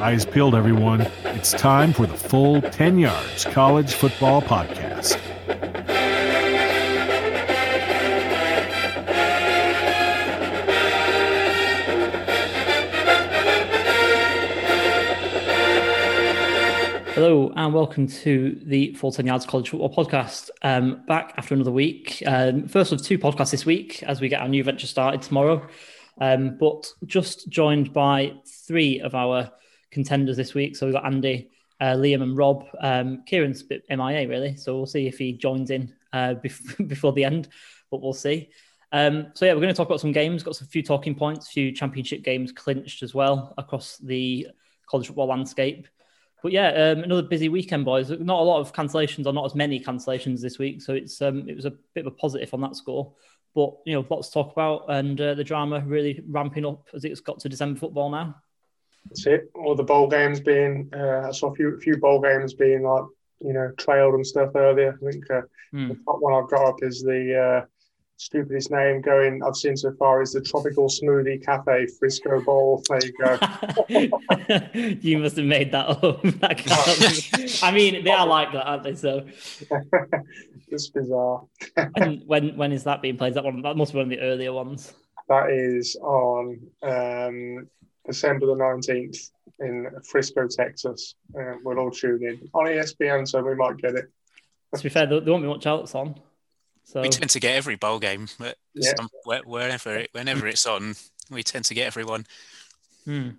Eyes peeled, everyone. It's time for the full 10 Yards College Football Podcast. Hello and welcome to the Full 10 Yards College Football Podcast. Um, back after another week. Um, first of two podcasts this week as we get our new venture started tomorrow. Um, but just joined by three of our contenders this week. So we've got Andy, uh, Liam, and Rob. Um, Kieran's MIA really, so we'll see if he joins in uh, bef- before the end, but we'll see. Um, so yeah, we're going to talk about some games. Got some few talking points, a few championship games clinched as well across the college football landscape. But yeah, um, another busy weekend, boys. Not a lot of cancellations, or not as many cancellations this week. So it's um, it was a bit of a positive on that score. But you know, lots to talk about, and uh, the drama really ramping up as it's got to December football now. That's it. All the bowl games being, uh, I saw a few, few bowl games being like, you know, trailed and stuff earlier. I think uh, Hmm. the top one I've got up is the uh, stupidest name going I've seen so far is the Tropical Smoothie Cafe Frisco Bowl. There you go. you must have made that up. That can't- I mean, they are like that, aren't they? So it's bizarre. when, when when is that being played? Is that one that must be one of the earlier ones. That is on um, December the 19th in Frisco, Texas. Uh, we'll all tune in on ESPN, so we might get it. To be fair, there, there won't be much else on. So We tend to get every bowl game, but Yeah. some, wherever it, whenever it's on, we tend to get everyone. Hmm.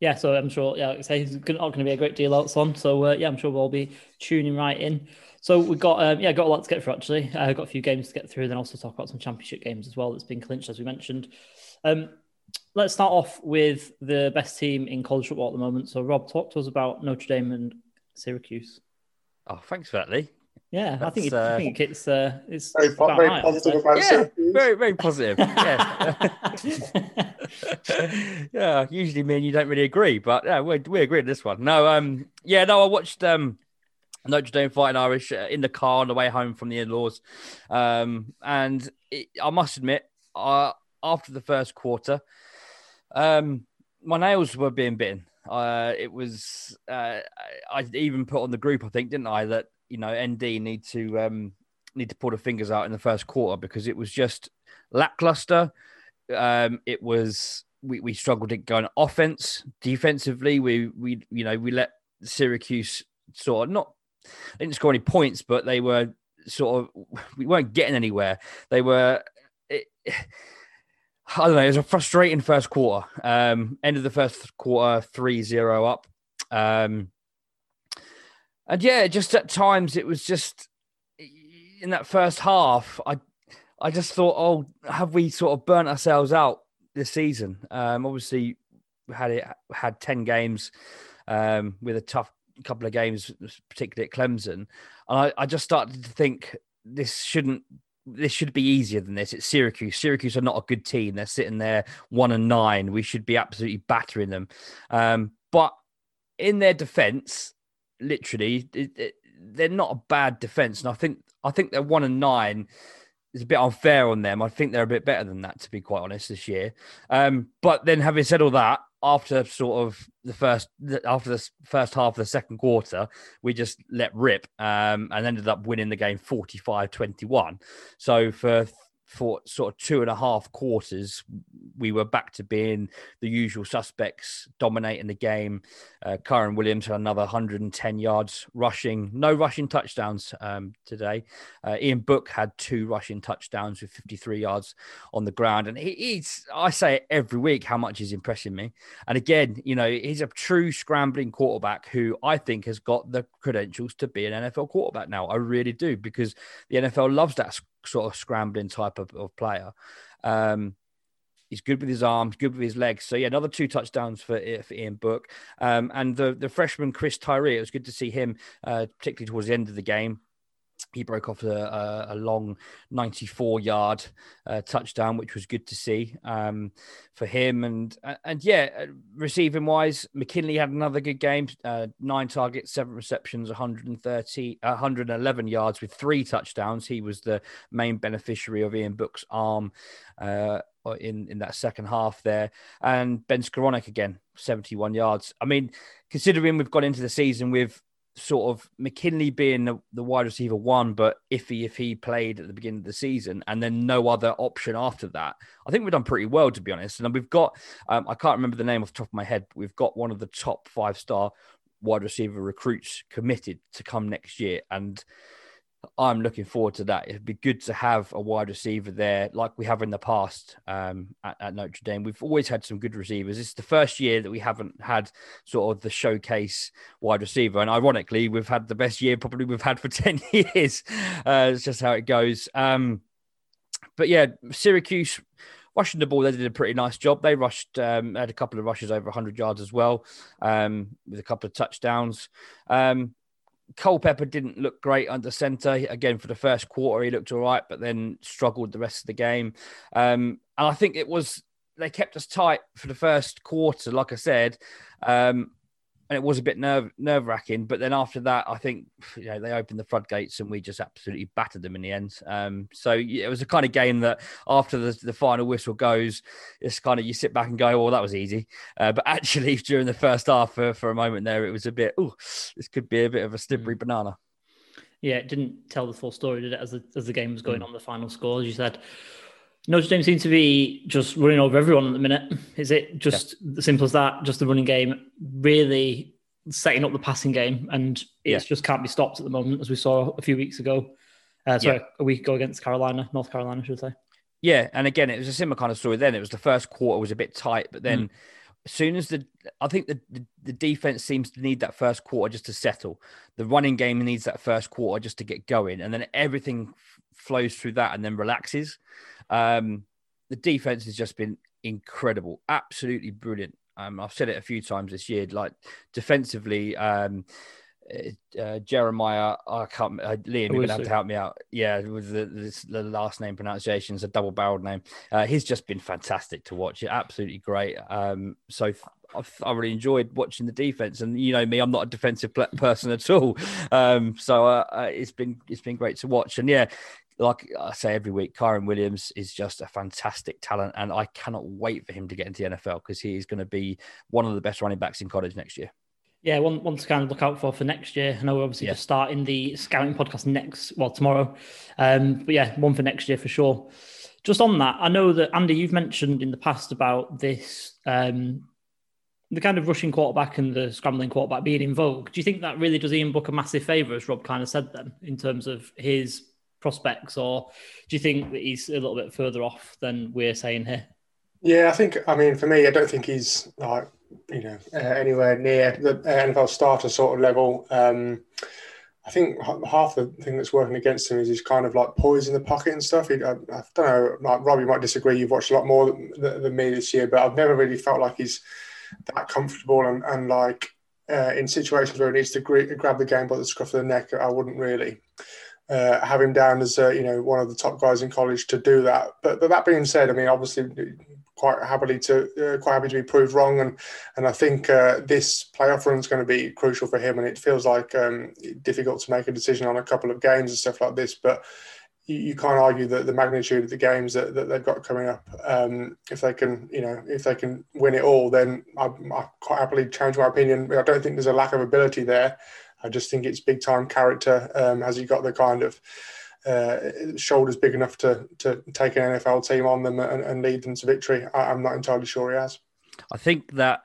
Yeah, so I'm sure. Yeah, like I say it's gonna- not going to be a great deal else on. So uh, yeah, I'm sure we'll all be tuning right in. So we've got um, yeah, got a lot to get through actually. Uh, got a few games to get through, then also talk about some championship games as well that's been clinched as we mentioned. Um, let's start off with the best team in college football at the moment. So Rob, talk to us about Notre Dame and Syracuse. Oh, thanks for that, Lee. Yeah, I think it, That's, I uh, think it's uh, it's Very, po- about very right, positive about Yeah, Syracuse. very, very positive. Yeah. yeah, usually me and you don't really agree, but yeah, we we agree on this one. No, um, yeah, no, I watched um Notre Dame fighting Irish uh, in the car on the way home from the in-laws, um, and it, I must admit, uh, after the first quarter, um, my nails were being bitten. Uh, it was uh, I even put on the group, I think, didn't I, that you know ND need to um need to pull the fingers out in the first quarter because it was just lackluster. Um, it was we, we struggled at going offense, defensively. We we you know we let Syracuse sort of not didn't score any points, but they were sort of we weren't getting anywhere. They were. It, I don't know. It was a frustrating first quarter. Um, end of the first quarter, 3-0 up. Um, and yeah, just at times it was just in that first half. I I just thought, oh, have we sort of burnt ourselves out this season? Um, obviously, had it had ten games um, with a tough couple of games, particularly at Clemson, and I, I just started to think this shouldn't. This should be easier than this. It's Syracuse. Syracuse are not a good team. They're sitting there one and nine. We should be absolutely battering them. Um, but in their defense, literally, it, it, they're not a bad defense, and I think I think they're one and nine is a bit unfair on them. I think they're a bit better than that, to be quite honest, this year. Um, but then, having said all that, after sort of the first after the first half of the second quarter, we just let rip um, and ended up winning the game 45-21. So for for sort of two and a half quarters, we were back to being the usual suspects dominating the game. Uh, Kyren Williams had another 110 yards rushing, no rushing touchdowns um, today. Uh, Ian Book had two rushing touchdowns with 53 yards on the ground. And he, he's, I say it every week how much he's impressing me. And again, you know, he's a true scrambling quarterback who I think has got the credentials to be an NFL quarterback now. I really do, because the NFL loves that sort of scrambling type of, of player. Um, He's good with his arms, good with his legs. So yeah, another two touchdowns for, for Ian Book. Um, and the the freshman Chris Tyree, it was good to see him, uh, particularly towards the end of the game. He broke off a, a, a long 94 yard uh, touchdown, which was good to see um, for him. And and yeah, uh, receiving wise, McKinley had another good game uh, nine targets, seven receptions, 130, 111 yards with three touchdowns. He was the main beneficiary of Ian Book's arm. Uh, in, in that second half there, and Ben Skowronek again, 71 yards. I mean, considering we've got into the season with sort of McKinley being the, the, wide receiver one, but iffy if he played at the beginning of the season, and then no other option after that. I think we've done pretty well, to be honest. And we've got, um, I can't remember the name off the top of my head, but we've got one of the top five star wide receiver recruits committed to come next year. And I'm looking forward to that. It'd be good to have a wide receiver there, like we have in the past um, at, at, Notre Dame. We've always had some good receivers. Is the first year that we haven't had sort of the showcase wide receiver, and ironically, we've had the best year probably we've had for ten years. Uh, it's just how it goes. Um, but yeah, Syracuse rushing the ball, they did a pretty nice job. They rushed, um, had a couple of rushes over 100 yards as well, um, with a couple of touchdowns. Um, Culpepper didn't look great under centre. Again, for the first quarter, he looked all right, but then struggled the rest of the game. Um, and I think it was they kept us tight for the first quarter, like I said. Um, and it was a bit nerve nerve wracking. But then after that, I think you know they opened the floodgates and we just absolutely battered them in the end. Um, so it was a kind of game that after the, the final whistle goes, it's kind of you sit back and go, "Well, that was easy." Uh, but actually, during the first half, for, for a moment there, it was a bit, "Oh, this could be a bit of a slippery mm. banana." Yeah, it didn't tell the full story, did it? As the, as the game was going mm. on, the final score, as you said. Notre Dame seems to be just running over everyone at the minute. Is it just yeah. as simple as that? Just the running game, really setting up the passing game, and it yeah. just can't be stopped at the moment, as we saw a few weeks ago. Uh, sorry, yeah. a week ago against Carolina, North Carolina, should I say? Yeah, and again, it was a similar kind of story. Then it was the first quarter was a bit tight, but then. Mm. As soon as the, I think the, the, the defense seems to need that first quarter just to settle. The running game needs that first quarter just to get going, and then everything flows through that and then relaxes. Um, the defense has just been incredible, absolutely brilliant. Um, I've said it a few times this year. Like defensively, um, uh, uh Jeremiah, I can't. Uh, Liam, you're gonna have to help me out. Yeah, with the, this, the last name pronunciation is a double-barreled name. Uh, he's just been fantastic to watch. It absolutely great. Um, so I've thoroughly enjoyed watching the defense, and you know me, I'm not a defensive person at all. Um, so uh, uh, it's been it's been great to watch, and yeah, like I say every week, Kyren Williams is just a fantastic talent, and I cannot wait for him to get into the NFL because he is going to be one of the best running backs in college next year. Yeah, one, one to kind of look out for for next year. I know we're obviously yeah. just starting the scouting podcast next, well, tomorrow. Um, but yeah, one for next year for sure. Just on that, I know that Andy, you've mentioned in the past about this, um, the kind of rushing quarterback and the scrambling quarterback being in vogue. Do you think that really does Ian Book a massive favour, as Rob kind of said then, in terms of his prospects, or do you think that he's a little bit further off than we're saying here? Yeah, I think. I mean, for me, I don't think he's like you know uh, anywhere near the NFL starter sort of level. Um, I think half the thing that's working against him is he's kind of like poised in the pocket and stuff. He, I, I, don't know, like Robbie might disagree. You've watched a lot more than, than, me this year, but I've never really felt like he's that comfortable and, and like uh, in situations where he needs to grab the game by the scruff of the neck. I wouldn't really uh, have him down as uh, you know one of the top guys in college to do that. But, but that being said, I mean, obviously, quite happily to uh, quite happy to be proved wrong, and and I think uh, this playoff run is going to be crucial for him. And it feels like um, difficult to make a decision on a couple of games and stuff like this, but. You, can't argue that the magnitude of the games that, that they've got coming up. Um, if they can, you know, if they can win it all, then I, I quite happily change my opinion. I don't think there's a lack of ability there. I just think it's big time character. Um, has he got the kind of uh, shoulders big enough to to take an NFL team on them and, and lead them to victory? I, am not entirely sure he has. I think that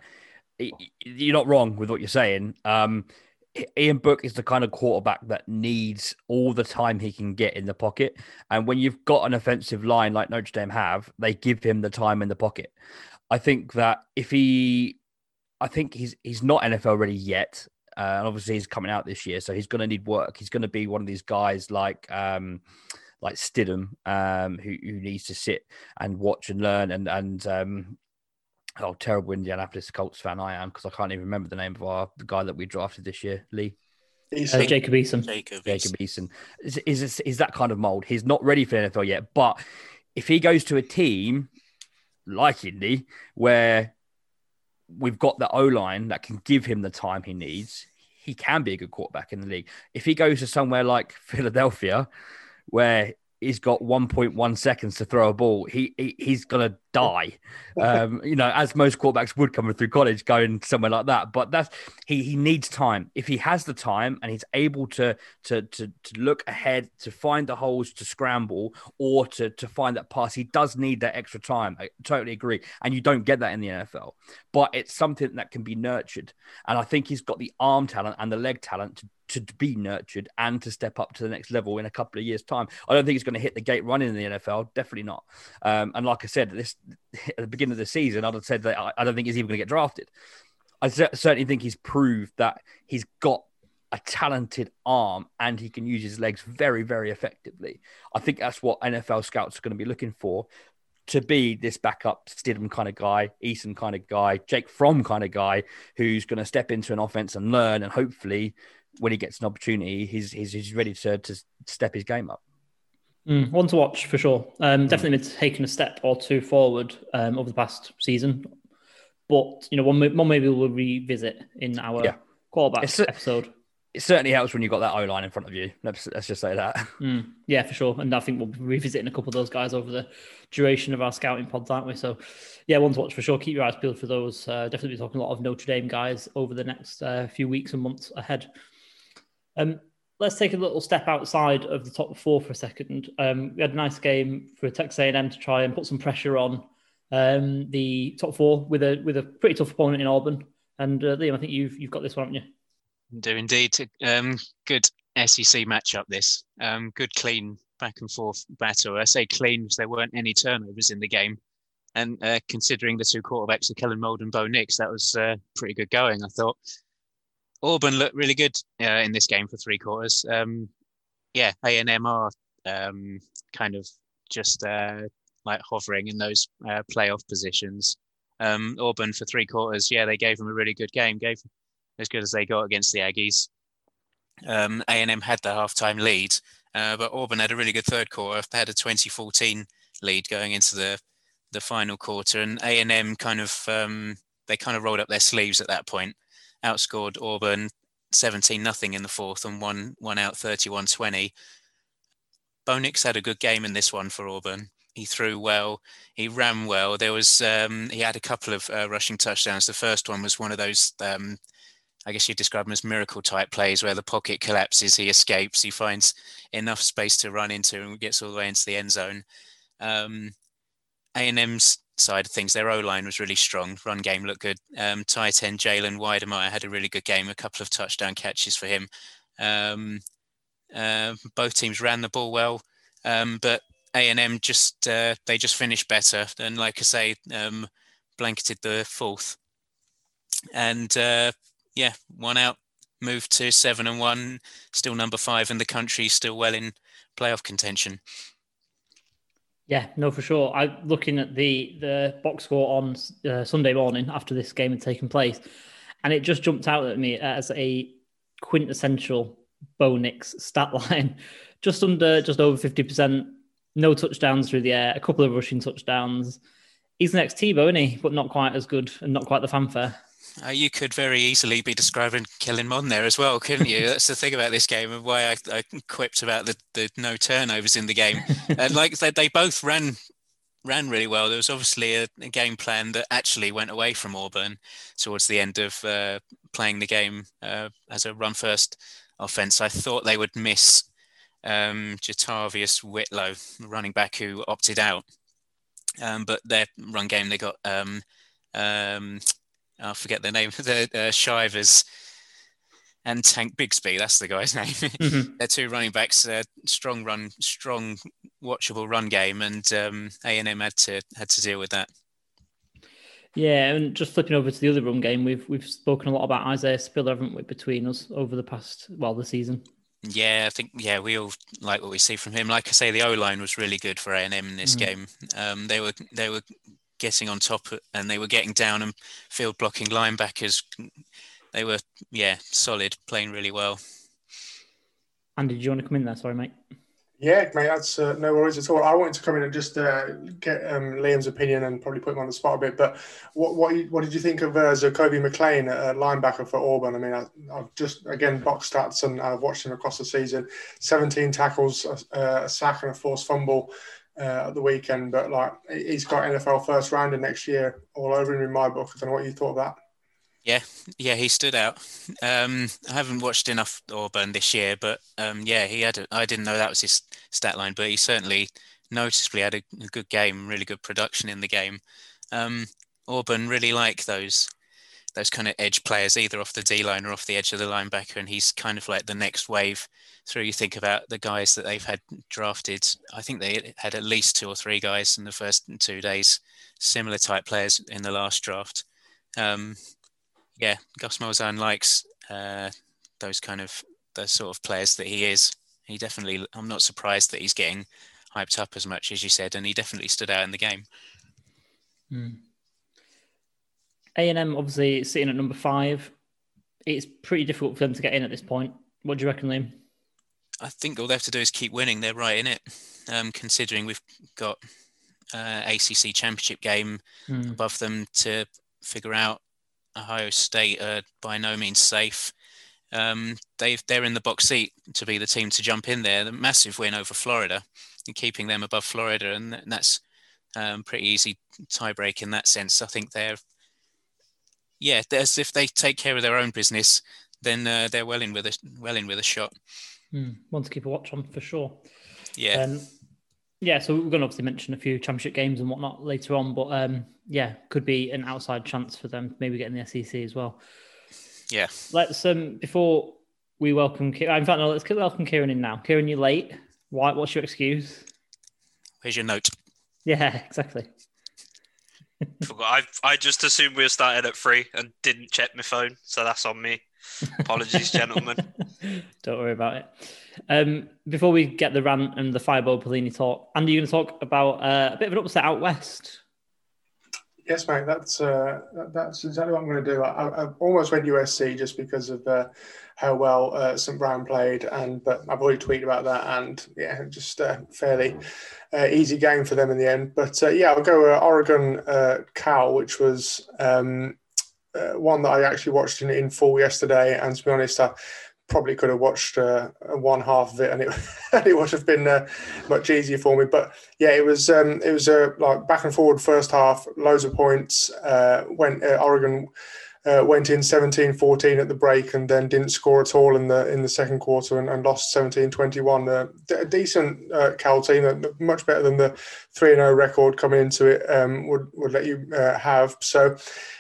you're not wrong with what you're saying. Um, Ian Book is the kind of quarterback that needs all the time he can get in the pocket. And when you've got an offensive line like Notre Dame have, they give him the time in the pocket. I think that if he, I think he's he's not NFL ready yet. Uh, and obviously, he's coming out this year, so he's going to need work. He's going to be one of these guys like um, like Stidham, um, who, who needs to sit and watch and learn. And and um, oh, terrible Indianapolis Colts fan I am because I can't even remember the name of our the guy that we drafted this year, Lee. Uh, Jacob Eason. Jacob, Jacob Eason is, is is that kind of mold. He's not ready for NFL yet, but if he goes to a team like Indy where we've got the O line that can give him the time he needs, he can be a good quarterback in the league. If he goes to somewhere like Philadelphia, where he's got 1.1 seconds to throw a ball, he, he he's gonna die. Um, you know, as most quarterbacks would coming through college, going somewhere like that. But that's he he needs time. If he has the time and he's able to to to, to look ahead, to find the holes, to scramble, or to to find that pass, he does need that extra time. I totally agree. And you don't get that in the NFL. But it's something that can be nurtured. And I think he's got the arm talent and the leg talent to to be nurtured and to step up to the next level in a couple of years' time. I don't think he's going to hit the gate running in the NFL. Definitely not. Um, and like I said, this at the beginning of the season, I'd have said that I, I don't think he's even going to get drafted. I certainly think he's proved that he's got a talented arm and he can use his legs very, very effectively. I think that's what NFL scouts are going to be looking for to be this backup Stidham kind of guy, Eason kind of guy, Jake Fromm kind of guy who's going to step into an offense and learn and hopefully when he gets an opportunity, he's he's, he's ready to to step his game up. Mm, one to watch for sure. Um, definitely been taking a step or two forward um, over the past season, but you know, one, one maybe we'll revisit in our yeah. quarterback it's, episode. It certainly helps when you've got that O line in front of you. Let's, let's just say that. Mm, yeah, for sure. And I think we'll be revisiting a couple of those guys over the duration of our scouting pods, aren't we? So, yeah, one to watch for sure. Keep your eyes peeled for those. Uh, definitely talking a lot of Notre Dame guys over the next uh, few weeks and months ahead. Um, let's take a little step outside of the top four for a second. Um, we had a nice game for Texas A&M to try and put some pressure on um, the top four with a with a pretty tough opponent in Auburn. And uh, Liam, I think you've you've got this one, haven't you? Do indeed. Um, good SEC matchup. This um, good clean back and forth battle. I say clean because there weren't any turnovers in the game. And uh, considering the two quarterbacks, of Kellen Mond and Bo Nix, that was uh, pretty good going. I thought. Auburn looked really good uh, in this game for three quarters. Um, yeah, A and M are um, kind of just uh, like hovering in those uh, playoff positions. Um, Auburn for three quarters, yeah, they gave them a really good game, gave as good as they got against the Aggies. Um, A and M had the halftime lead, uh, but Auburn had a really good third quarter. They had a 2014 lead going into the the final quarter, and A and M kind of um, they kind of rolled up their sleeves at that point outscored Auburn 17 nothing in the fourth and one one out 31 20. Bo Nix had a good game in this one for Auburn. He threw well, he ran well. There was um, he had a couple of uh, rushing touchdowns. The first one was one of those um, I guess you describe them as miracle type plays where the pocket collapses, he escapes, he finds enough space to run into and gets all the way into the end zone. Um, A&M's side of things, their O line was really strong. Run game looked good. Um, tight end Jalen Wydermyer had a really good game. A couple of touchdown catches for him. Um, uh, both teams ran the ball well, um, but A and M just uh, they just finished better. And like I say, um, blanketed the fourth. And uh, yeah, one out, moved to seven and one, still number five in the country, still well in playoff contention. Yeah, no, for sure. I looking at the the box score on uh, Sunday morning after this game had taken place, and it just jumped out at me as a quintessential Bo Nix stat line. Just under, just over fifty percent, no touchdowns through the air, a couple of rushing touchdowns. He's next Tebow, isn't he? But not quite as good and not quite the fanfare. Uh, you could very easily be describing Kellen Mond there as well, couldn't you? That's the thing about this game and why I, I quipped about the, the no turnovers in the game. and like they, they both ran ran really well. There was obviously a, a, game plan that actually went away from Auburn towards the end of uh, playing the game uh, as a run first offense. I thought they would miss um, JaTarvious Whitlow, running back who opted out. Um, but their run game, they got um, um I forget the name, the uh, Shivers and Tank Bigsby. That's the guy's name. Mm-hmm. They're two running backs. Uh, strong run, strong, watchable run game, and um, A and M had to had to deal with that. Yeah, and just flipping over to the other run game, we've we've spoken a lot about Isaiah Spiller, haven't we, between us over the past well the season. Yeah, I think yeah we all like what we see from him. Like I say, the O line was really good for A and M in this mm. game. Um, they were they were getting on top and they were getting down and field blocking linebackers. They were, yeah, solid, playing really well. Andy, did you want to come in there? Sorry, mate. Yeah, mate, that's uh, no worries at all. I wanted to come in and just uh, get um, Liam's opinion and probably put him on the spot a bit. But what what, what did you think of uh, Zakoby McClain, a linebacker for Auburn? I mean, I, have just again box stats and I've watched him across the season. Seventeen tackles, a, a sack, and a forced fumble uh, at the weekend. But like, he's got NFL first rounder next year all over him in my book. I don't know what you thought of that. Yeah, yeah, he stood out. Um, I haven't watched enough Auburn this year, but um, yeah, he had. I didn't know that was his stat line, but he certainly noticeably had a, a good game, really good production in the game. Um, Auburn really like those those kind of edge players, either off the D line or off the edge of the linebacker, and he's kind of like the next wave through. You think about the guys that they've had drafted. I think they had at least two or three guys in the first two days, similar type players in the last draft. Um, yeah, Gus Malzahn likes uh, those kind of the sort of players that he is. He definitely. I'm not surprised that he's getting hyped up as much as you said, and he definitely stood out in the game. Mm. A and M obviously sitting at number five. It's pretty difficult for them to get in at this point. What do you reckon, Liam? I think all they have to do is keep winning. They're right in it, um, considering we've got uh, ACC championship game mm. above them to figure out Ohio State are by no means safe. Um, they they're in the box seat to be the team to jump in there. The massive win over Florida, and keeping them above Florida, and that's um, pretty easy tiebreak in that sense. I think they're yeah, as if they take care of their own business, then uh, they're well in with a well in with a shot. Mm, one to keep a watch on for sure. Yeah. Um, yeah, so we're going to obviously mention a few championship games and whatnot later on, but um, yeah, could be an outside chance for them maybe getting the SEC as well. Yeah. Let's um before we welcome. In fact, no, let's welcome Kieran in now. Kieran, you're late. Why? What's your excuse? Where's your note? Yeah, exactly. I I just assumed we were starting at three and didn't check my phone, so that's on me. Apologies, gentlemen. Don't worry about it. Um, before we get the rant and the Fireball Pelini talk, Andy, you're going to talk about uh, a bit of an upset out west. Yes, mate. That's uh, that's exactly what I'm going to do. I, I almost went USC just because of uh, how well uh, St Brown played, and but I've already tweeted about that, and yeah, just a uh, fairly uh, easy game for them in the end. But yeah, I'll go Oregon Cal, which was um, one that I actually watched in, in full yesterday, and to be honest, I probably could have watched uh, one half of it, and it it would have been uh, much easier for me. But yeah, it was um, it was a uh, like back and forward first half, loads of points. Uh, went uh, Oregon. Uh, went in 17-14 at the break and then didn't score at all in the in the second quarter and, and lost 17-21. Uh, a decent Cal team, much better than the 3-0 record coming into it um, would would let you have. So,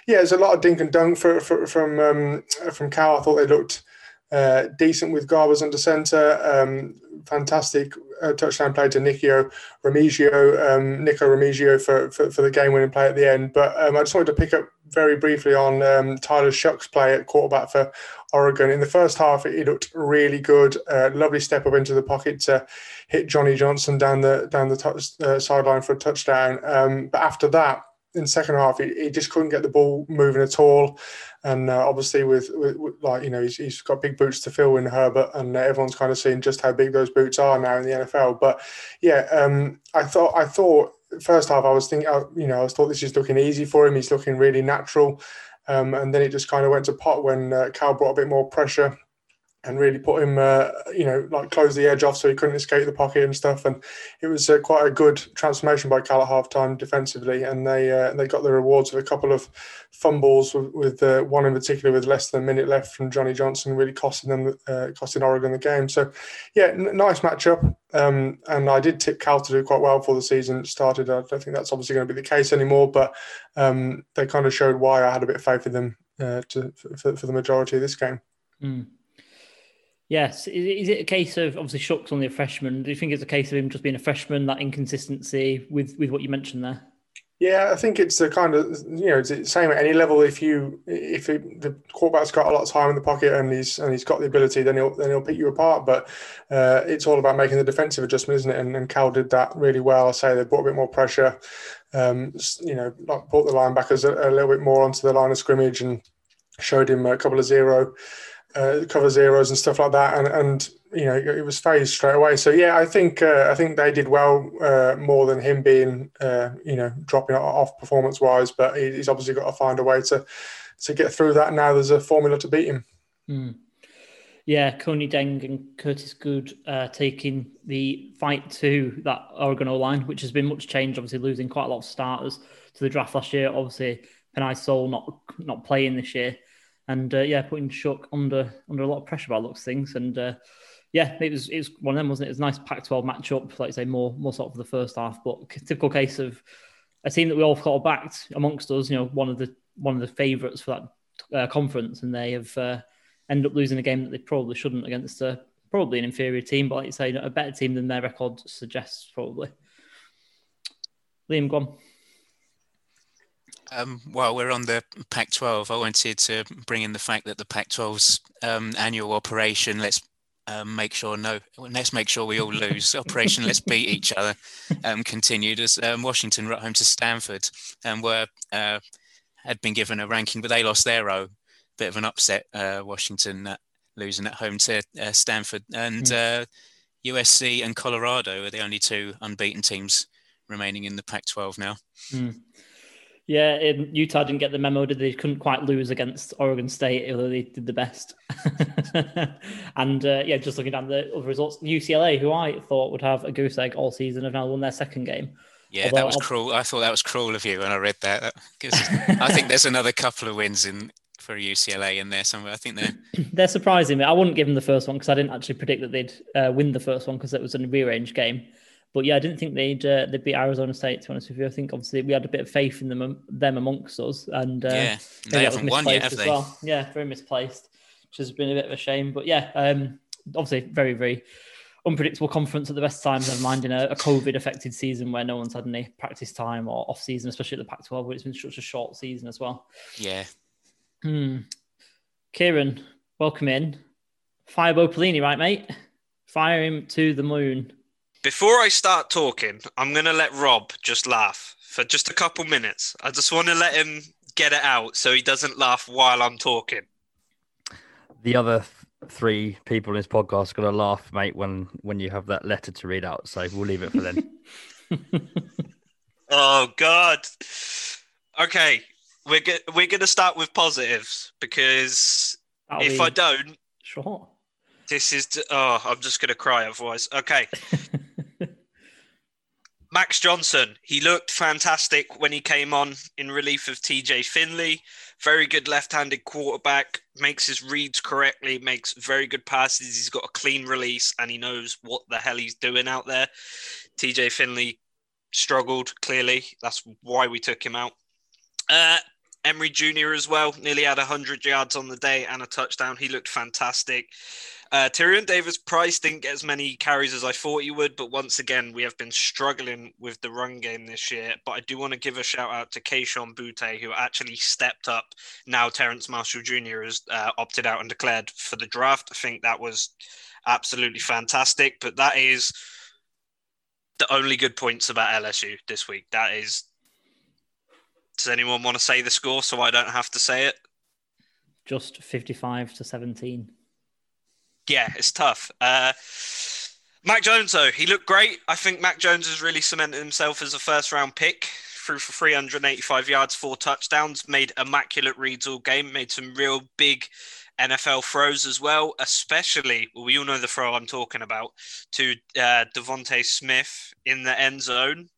yeah, there's a lot of dink and dunk for, for, from um, from Cal. I thought they looked uh, decent with Garbers under centre. Um, fantastic uh, touchdown play to Nico Remigio, um, Nico Remigio for, for, for the game-winning play at the end. But um, I just wanted to pick up very briefly on um, Tyler Shough's play at quarterback for Oregon. In the first half, he looked really good. Uh, lovely step up into the pocket to hit Johnny Johnson down the down the uh, sideline for a touchdown. Um, but after that, in the second half, he, he, just couldn't get the ball moving at all. And uh, obviously, with, with, with, like you know, he's, he's got big boots to fill in Herbert, and everyone's kind of seen just how big those boots are now in the NFL. But yeah, um, I thought I thought first half I was thinking, you know, I thought this is looking easy for him. He's looking really natural, um, and then it just kind of went to pot when uh, Cal brought a bit more pressure and really put him, uh, you know, like close the edge off so he couldn't escape the pocket and stuff. And it was uh, quite a good transformation by Cal at halftime defensively, and they uh, they got the rewards of a couple of fumbles with, with uh, one in particular with less than a minute left from Johnny Johnson, really costing them, uh, costing Oregon the game. So, yeah, n- nice matchup. Um, and I did tip Cal to do quite well for the season started. I don't think that's obviously going to be the case anymore, but um, they kind of showed why I had a bit of faith in them uh, to, for, for the majority of this game. Mm. Yes. Is it a case of obviously Shough's only a freshman? Do you think it's a case of him just being a freshman, that inconsistency with with what you mentioned there? Yeah, I think it's the kind of you know it's the same at any level. If you if it, the quarterback's got a lot of time in the pocket and he's and he's got the ability, then he'll then he'll pick you apart. But uh, it's all about making the defensive adjustment, isn't it? And, and Cal did that really well. I say they brought a bit more pressure. Um, you know, brought the linebackers a, a little bit more onto the line of scrimmage and showed him a couple of zero uh, cover zeros and stuff like that, and and you know it was phased straight away. So yeah, I think uh, I think they did well uh, more than him being uh, you know dropping off performance wise. But he's obviously got to find a way to to get through that. Now there's a formula to beat him. Mm. Yeah, Kuony Deng and Curtis Good uh, taking the fight to that Oregon O line, which has been much changed. Obviously, losing quite a lot of starters to the draft last year. Obviously, Penei Sewell not not playing this year, and uh, yeah, putting Shough under under a lot of pressure by looks things. And uh, yeah, it was it was one of them, wasn't it? It was a nice Pac-12 matchup, like I say, more more sort of the first half, but typical case of a team that we all thought backed amongst us. You know, one of the one of the favourites for that uh, conference, and they have uh, ended up losing a game that they probably shouldn't against a probably an inferior team, but like you say, a better team than their record suggests, probably. Liam, go on. Um, well, we're on the Pac-12. I wanted to bring in the fact that the Pac-12's um, annual operation. Let's um, make sure no. Let's make sure we all lose. operation. Let's beat each other. Um, continued as um, Washington at home to Stanford and were uh, had been given a ranking, but they lost their O. Bit of an upset. Uh, Washington uh, losing at home to uh, Stanford and mm. USC and Colorado are the only two unbeaten teams remaining in the Pac-12 now. Mm. Yeah, Utah didn't get the memo. Did they? Couldn't quite lose against Oregon State, although they did the best. and uh, yeah, just looking down the other results, UCLA, who I thought would have a goose egg all season, have now won their second game. Yeah, although that was I'll... cruel. I thought that was cruel of you when I read that because I think there's another couple of wins in for UCLA in there somewhere. I think they're they're surprising me. I wouldn't give them the first one because I didn't actually predict that they'd uh, win the first one because it was a rearranged game. But yeah, I didn't think they'd uh, they'd beat Arizona State. To be honest with you, I think obviously we had a bit of faith in them them amongst us, and uh, yeah, they haven't won yet, have they? Well. Yeah, very misplaced, which has been a bit of a shame. But yeah, um, obviously very very unpredictable conference at the best times. Never mind in a, a COVID affected season where no one's had any practice time or off season, especially at the Pac-12 where it's been such a short season as well. Yeah. Hmm. Kieran, welcome in. Fire Bo Pelini, right, mate? Fire him to the moon. Before I start talking, I'm going to let Rob just laugh for just a couple minutes. I just want to let him get it out so he doesn't laugh while I'm talking. The other th- three people in this podcast are going to laugh, mate, when when you have that letter to read out. So we'll leave it for then. oh God. Okay, we're go- we're going to start with positives because That'll if be... I don't, sure. This is oh, I'm just going to cry otherwise. Okay. Max Johnson, he looked fantastic when he came on in relief of TJ Finley. Very good left handed quarterback, makes his reads correctly, makes very good passes. He's got a clean release and he knows what the hell he's doing out there. TJ Finley struggled, clearly. That's why we took him out. Uh, Emery Jr. as well, nearly had 100 yards on the day and a touchdown. He looked fantastic. Uh, Tyrion Davis Price didn't get as many carries as I thought he would, but once again, we have been struggling with the run game this year. But I do want to give a shout out to Kayshon Boutte, who actually stepped up. Now Terrace Marshall Jr. has uh, opted out and declared for the draft. I think that was absolutely fantastic. But that is the only good points about LSU this week. That is. Does anyone want to say the score so I don't have to say it? Just 55 to 17 yeah, it's tough. Uh, Mac Jones, though, he looked great. I think Mac Jones has really cemented himself as a first round pick. Threw for 385 yards, four touchdowns, made immaculate reads all game, made some real big NFL throws as well, especially, well, we all know the throw I'm talking about, to uh, DeVonta Smith in the end zone.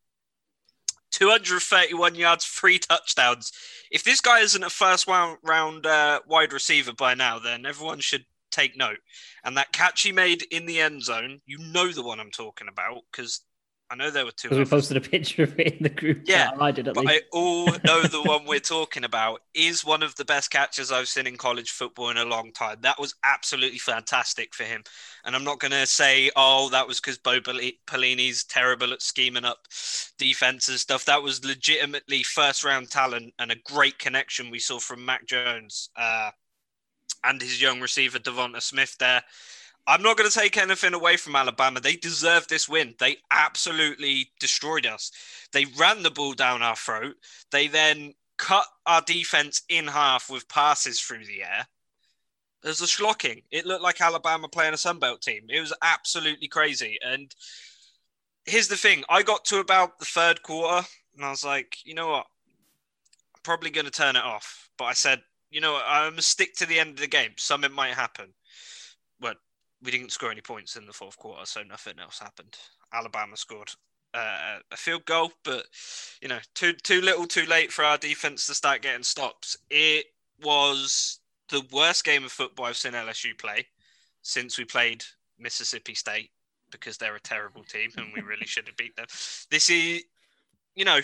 231 yards, three touchdowns. If this guy isn't a first round, round uh, wide receiver by now, then everyone should take note. And that catch he made in the end zone, you know the one I'm talking about because I know there were two. We posted a picture of it in the group. Yeah, I did at but least. I all know the one we're talking about is one of the best catches I've seen in college football in a long time. That was absolutely fantastic for him. And I'm not going to say, oh, that was because Bo Pelini's terrible at scheming up defense and stuff. That was legitimately first round talent and a great connection we saw from Mac Jones. Uh, and his young receiver Devonta Smith there. I'm not going to take anything away from Alabama. They deserve this win. They absolutely destroyed us. They ran the ball down our throat. They then cut our defense in half with passes through the air. There's a schlocking. It looked like Alabama playing a Sunbelt team. It was absolutely crazy. And here's the thing I got to about the third quarter and I was like, you know what? I'm probably going to turn it off. But I said, you know? I'm stick to the end of the game. Something might happen. But we didn't score any points in the fourth quarter, so nothing else happened. Alabama scored uh, a field goal, but you know, too too little, too late for our defense to start getting stops. It was the worst game of football I've seen LSU play since we played Mississippi State because they're a terrible team and we really should have beat them. This is, you know,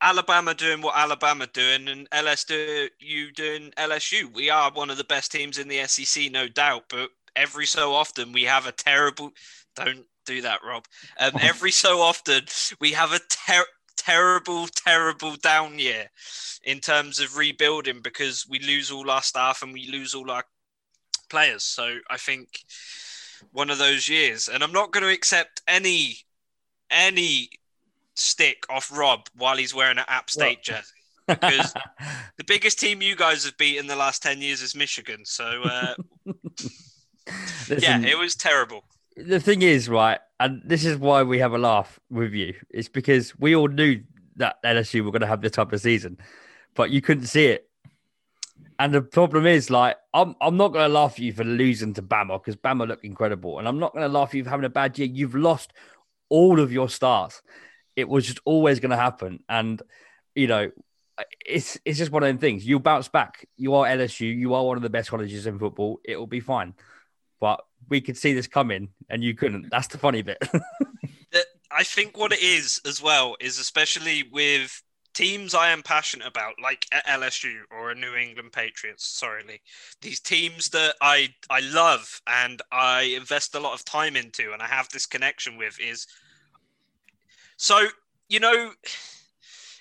Alabama doing what Alabama doing and LSU You doing LSU. We are one of the best teams in the SEC, no doubt, but every so often we have a terrible. Don't do that, Rob. Um, every so often we have a ter- terrible, terrible down year in terms of rebuilding because we lose all our staff and we lose all our players. So I think one of those years, and I'm not going to accept any any stick off Rob while he's wearing an App State jersey. Because the biggest team you guys have beat in the last 10 years is Michigan. So, uh, Listen, yeah, it was terrible. The thing is, right, and this is why we have a laugh with you. It's because we all knew that LSU were going to have this type of season, but you couldn't see it. And the problem is, like, I'm I'm not going to laugh at you for losing to Bama because Bama looked incredible, and I'm not going to laugh at you for having a bad year. You've lost all of your stars. It was just always going to happen, and you know, it's it's just one of them things. You bounce back. You are LSU. You are one of the best colleges in football. It will be fine but we could see this coming and you couldn't. That's the funny bit. I think what it is as well is especially with teams I am passionate about, like LSU or a New England Patriots. Sorry, Lee. These teams that I I love and I invest a lot of time into, and I have this connection with is. So you know,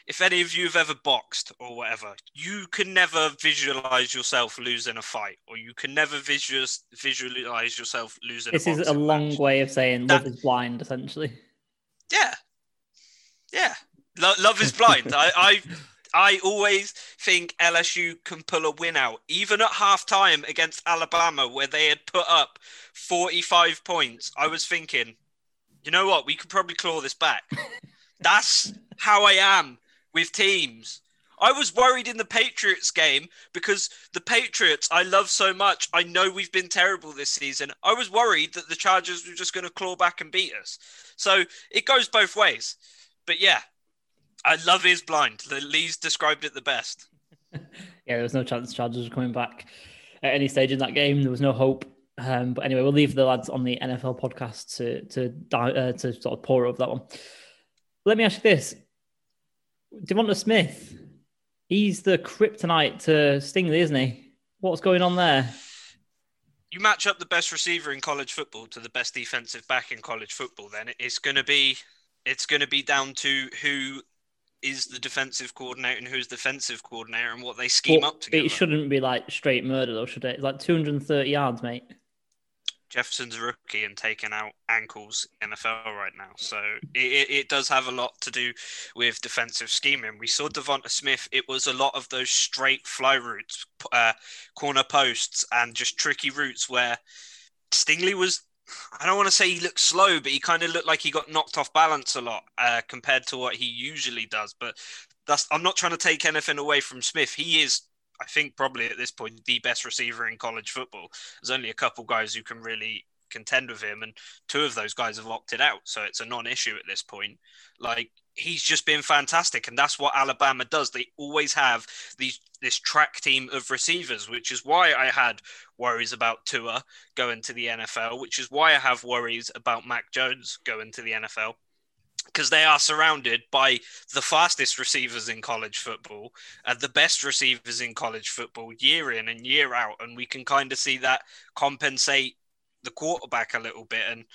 if any of you have ever boxed or whatever, you can never visualize yourself losing a fight, or you can never visual, visualize yourself losing. This a is a long match. way of saying that, love is blind, essentially. Yeah, yeah, Lo- love is blind. I, I, I always think LSU can pull a win out, even at halftime against Alabama, where they had put up forty-five points. I was thinking, you know what, we could probably claw this back. That's how I am with teams. I was worried in the Patriots game because the Patriots I love so much. I know we've been terrible this season. I was worried that the Chargers were just going to claw back and beat us. So it goes both ways. But yeah, I love is blind. The Lee's described it the best. yeah, there was no chance Chargers were coming back at any stage in that game. There was no hope. Um, but anyway, we'll leave the lads on the NFL podcast to to uh, to sort of pour over that one. Let me ask you this: Devonta Smith, he's the kryptonite to Stingley, isn't he? What's going on there? You match up the best receiver in college football to the best defensive back in college football, then it's going to be it's going to be down to who is the defensive coordinator and who's the defensive coordinator and what they scheme up together. It shouldn't be like straight murder, though, should it? It's like 230 yards, mate. Jefferson's rookie and taking out ankles NFL right now. So it, it does have a lot to do with defensive scheming. We saw Devonta Smith. It was a lot of those straight fly routes, uh, corner posts, and just tricky routes where Stingley was. I don't want to say he looked slow, but he kind of looked like he got knocked off balance a lot uh, compared to what he usually does. But that's I'm not trying to take anything away from Smith. He is I think probably at this point the best receiver in college football. There's only a couple guys who can really contend with him, and two of those guys have opted out, so it's a non-issue at this point. Like he's just been fantastic, and that's what Alabama does. They always have these this track team of receivers, which is why I had worries about Tua going to the NFL, which is why I have worries about Mac Jones going to the NFL because they are surrounded by the fastest receivers in college football and the best receivers in college football year in and year out. And we can kind of see that compensate the quarterback a little bit. And,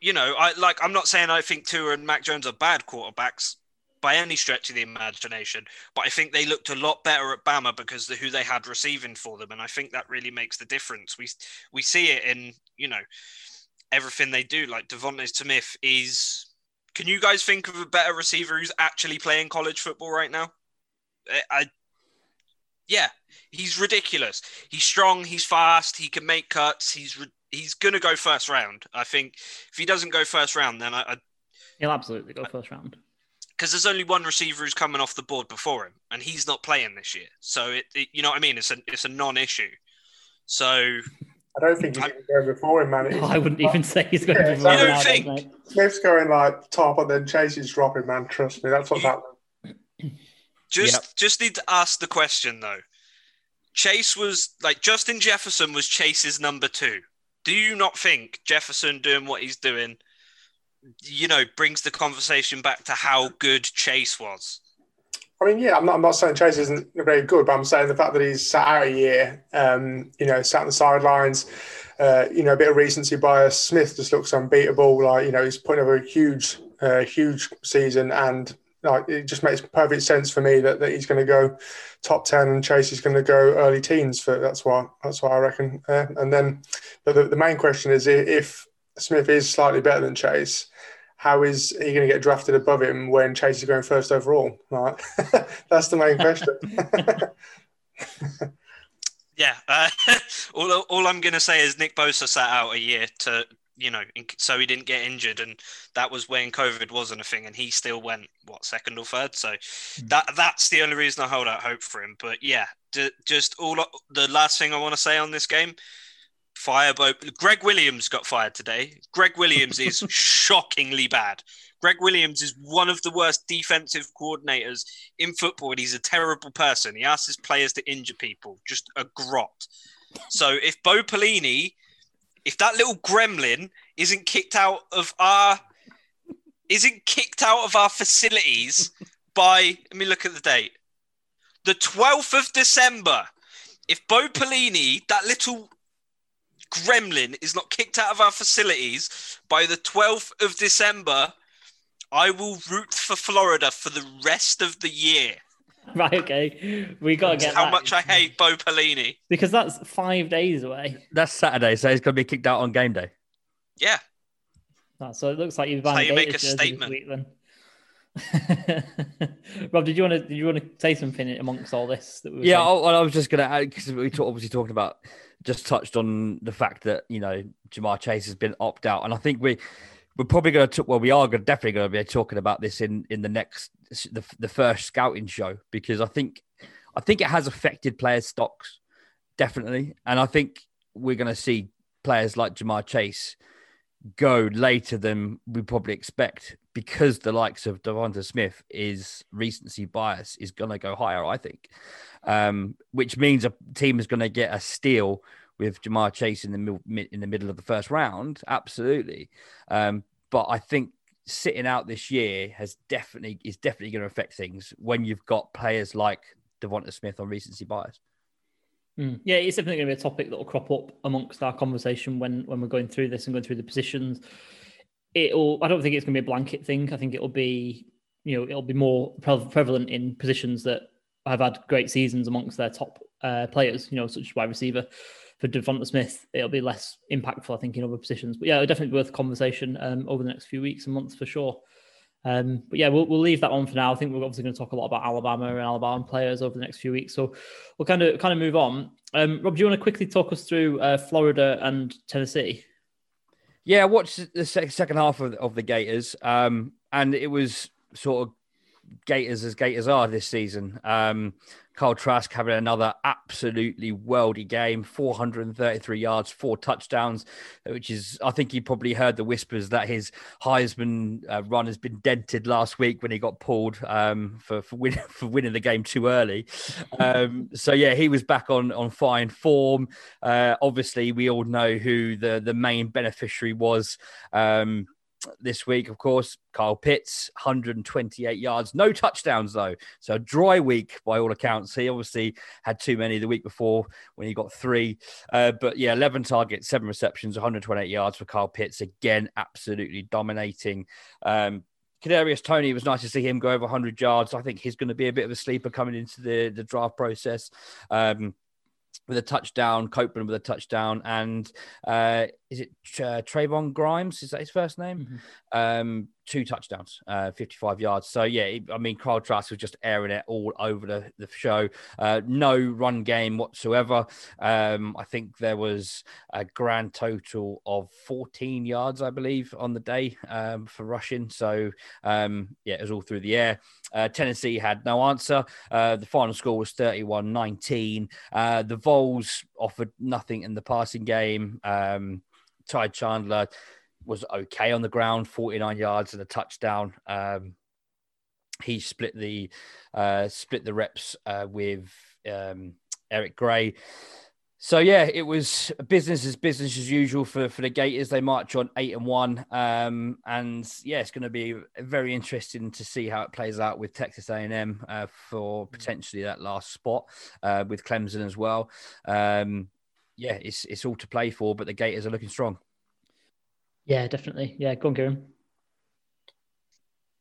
you know, I like, I'm not saying I think Tua and Mac Jones are bad quarterbacks by any stretch of the imagination, but I think they looked a lot better at Bama because of who they had receiving for them. And I think that really makes the difference. We, we see it in, you know, everything they do. Like Devonta Smith is can you guys think of a better receiver who's actually playing college football right now? I Yeah, he's ridiculous. He's strong. He's fast. He can make cuts. He's he's gonna go first round. I think if he doesn't go first round, then I, I he'll absolutely go first round. Because there's only one receiver who's coming off the board before him, and he's not playing this year. So it, it you know what I mean? It's a it's a non-issue. So I don't think he's going to go before him, man. I wouldn't even say he's going yeah, to. You don't think? Smith's going like top, and then Chase is dropping, man. Trust me, that's what's happening. Just yep. just need to ask the question though. Chase was like Justin Jefferson was Chase's number two. Do you not think Jefferson doing what he's doing, you know, brings the conversation back to how good Chase was? I mean, yeah, I'm not, I'm not saying Chase isn't very good, but I'm saying the fact that he's sat out a year, um, you know, sat on the sidelines, uh, you know, a bit of recency bias. Smith just looks unbeatable. Like, you know, he's putting over a huge, uh, huge season and like it just makes perfect sense for me that, that he's going to go top 10 and chase is going to go early teens for that's why that's what i reckon uh, and then the, the main question is if smith is slightly better than chase how is he going to get drafted above him when chase is going first overall right that's the main question yeah uh, all, all i'm going to say is nick bosa sat out a year to you know, so he didn't get injured, and that was when COVID wasn't a thing, and he still went what second or third. So mm. that that's the only reason I hold out hope for him. But yeah, d- just all the last thing I want to say on this game. Fireboat. Greg Williams got fired today. Greg Williams is shockingly bad. Greg Williams is one of the worst defensive coordinators in football, and he's a terrible person. He asks his players to injure people, just a grot. So if Bo Pelini if that little gremlin isn't kicked out of our isn't kicked out of our facilities by let me look at the date. The 12th of December. If Bo Pelini, that little gremlin, is not kicked out of our facilities by the 12th of December, I will root for Florida for the rest of the year. Right, okay. We got to get how that. much I hate Bo Pelini. Because that's five days away. That's Saturday, so he's going to be kicked out on game day. Yeah. Oh, so it looks like you've buying how you make a statement. Week, then. Rob, did you want to did you want to say something amongst all this? That we yeah, I, I, was just going to add because we talk, obviously talking about just touched on the fact that you know Ja'Marr Chase has been opt out, and I think we we're probably going to well we are going definitely going to be talking about this in in the next the, the first scouting show because I think I think it has affected players' stocks definitely, and I think we're going to see players like Ja'Marr Chase go later than we probably expect because the likes of Devonta Smith is recency bias is going to go higher. I think, um, which means a team is going to get a steal with Ja'Marr Chase in the in the middle of the first round. Absolutely, um, but I think sitting out this year has definitely is definitely going to affect things when you've got players like Devonta Smith on recency bias. Mm. Yeah, it's definitely going to be a topic that will crop up amongst our conversation when when we're going through this and going through the positions. It'll. I don't think it's going to be a blanket thing. I think it'll be, you know, it'll be more prevalent in positions that have had great seasons amongst their top uh, players. You know, such as wide receiver for Devonta Smith, it'll be less impactful, I think, in other positions. But yeah, it'll definitely be worth conversation um, over the next few weeks and months for sure. Um, but yeah, we'll, we'll leave that on for now. I think we're obviously going to talk a lot about Alabama and Alabama players over the next few weeks. So we'll kind of kind of move on. Um, Rob, do you want to quickly talk us through uh, Florida and Tennessee? Yeah, I watched the second half of, of the Gators, um, and it was sort of Gators as Gators are this season. Um, Kyle Trask having another absolutely worldy game, 433 yards, four touchdowns, which is, I think he probably heard the whispers that his Heisman uh, run has been dented last week when he got pulled um, for for, win- for, winning the game too early. Um, so yeah, he was back on on fine form. Uh, obviously, we all know who the the main beneficiary was. Um, this week, of course, Kyle Pitts, 128 yards, no touchdowns though. So a dry week by all accounts. He obviously had too many the week before when he got three. Uh, but yeah, 11 targets, seven receptions, 128 yards for Kyle Pitts. Again, absolutely dominating. Um, Kadarius Toney, it was nice to see him go over 100 yards. I think he's going to be a bit of a sleeper coming into the, the draft process. Um, with a touchdown, Copeland with a touchdown, and uh, is it uh, Trevon Grimes? Is that his first name? Mm-hmm. Um, two touchdowns, uh, 55 yards. So yeah, I mean, Kyle Trask was just airing it all over the, the show. Uh, no run game whatsoever. Um, I think there was a grand total of 14 yards, I believe, on the day um, for rushing. So um, yeah, it was all through the air. Uh, Tennessee had no answer. Uh, the final score was 31 19. Uh, the Vols offered nothing in the passing game. Um, Ty Chandler was okay on the ground, 49 yards and a touchdown. Um, he split the uh, split the reps uh, with um, Eric Gray. So yeah, it was business as business as usual for, for the Gators. They march on eight and one, um, and yeah, it's going to be very interesting to see how it plays out with Texas A and M uh, for potentially that last spot uh, with Clemson as well. Um, yeah, it's it's all to play for, but the Gators are looking strong. Yeah, definitely. Yeah, go on, Kieran.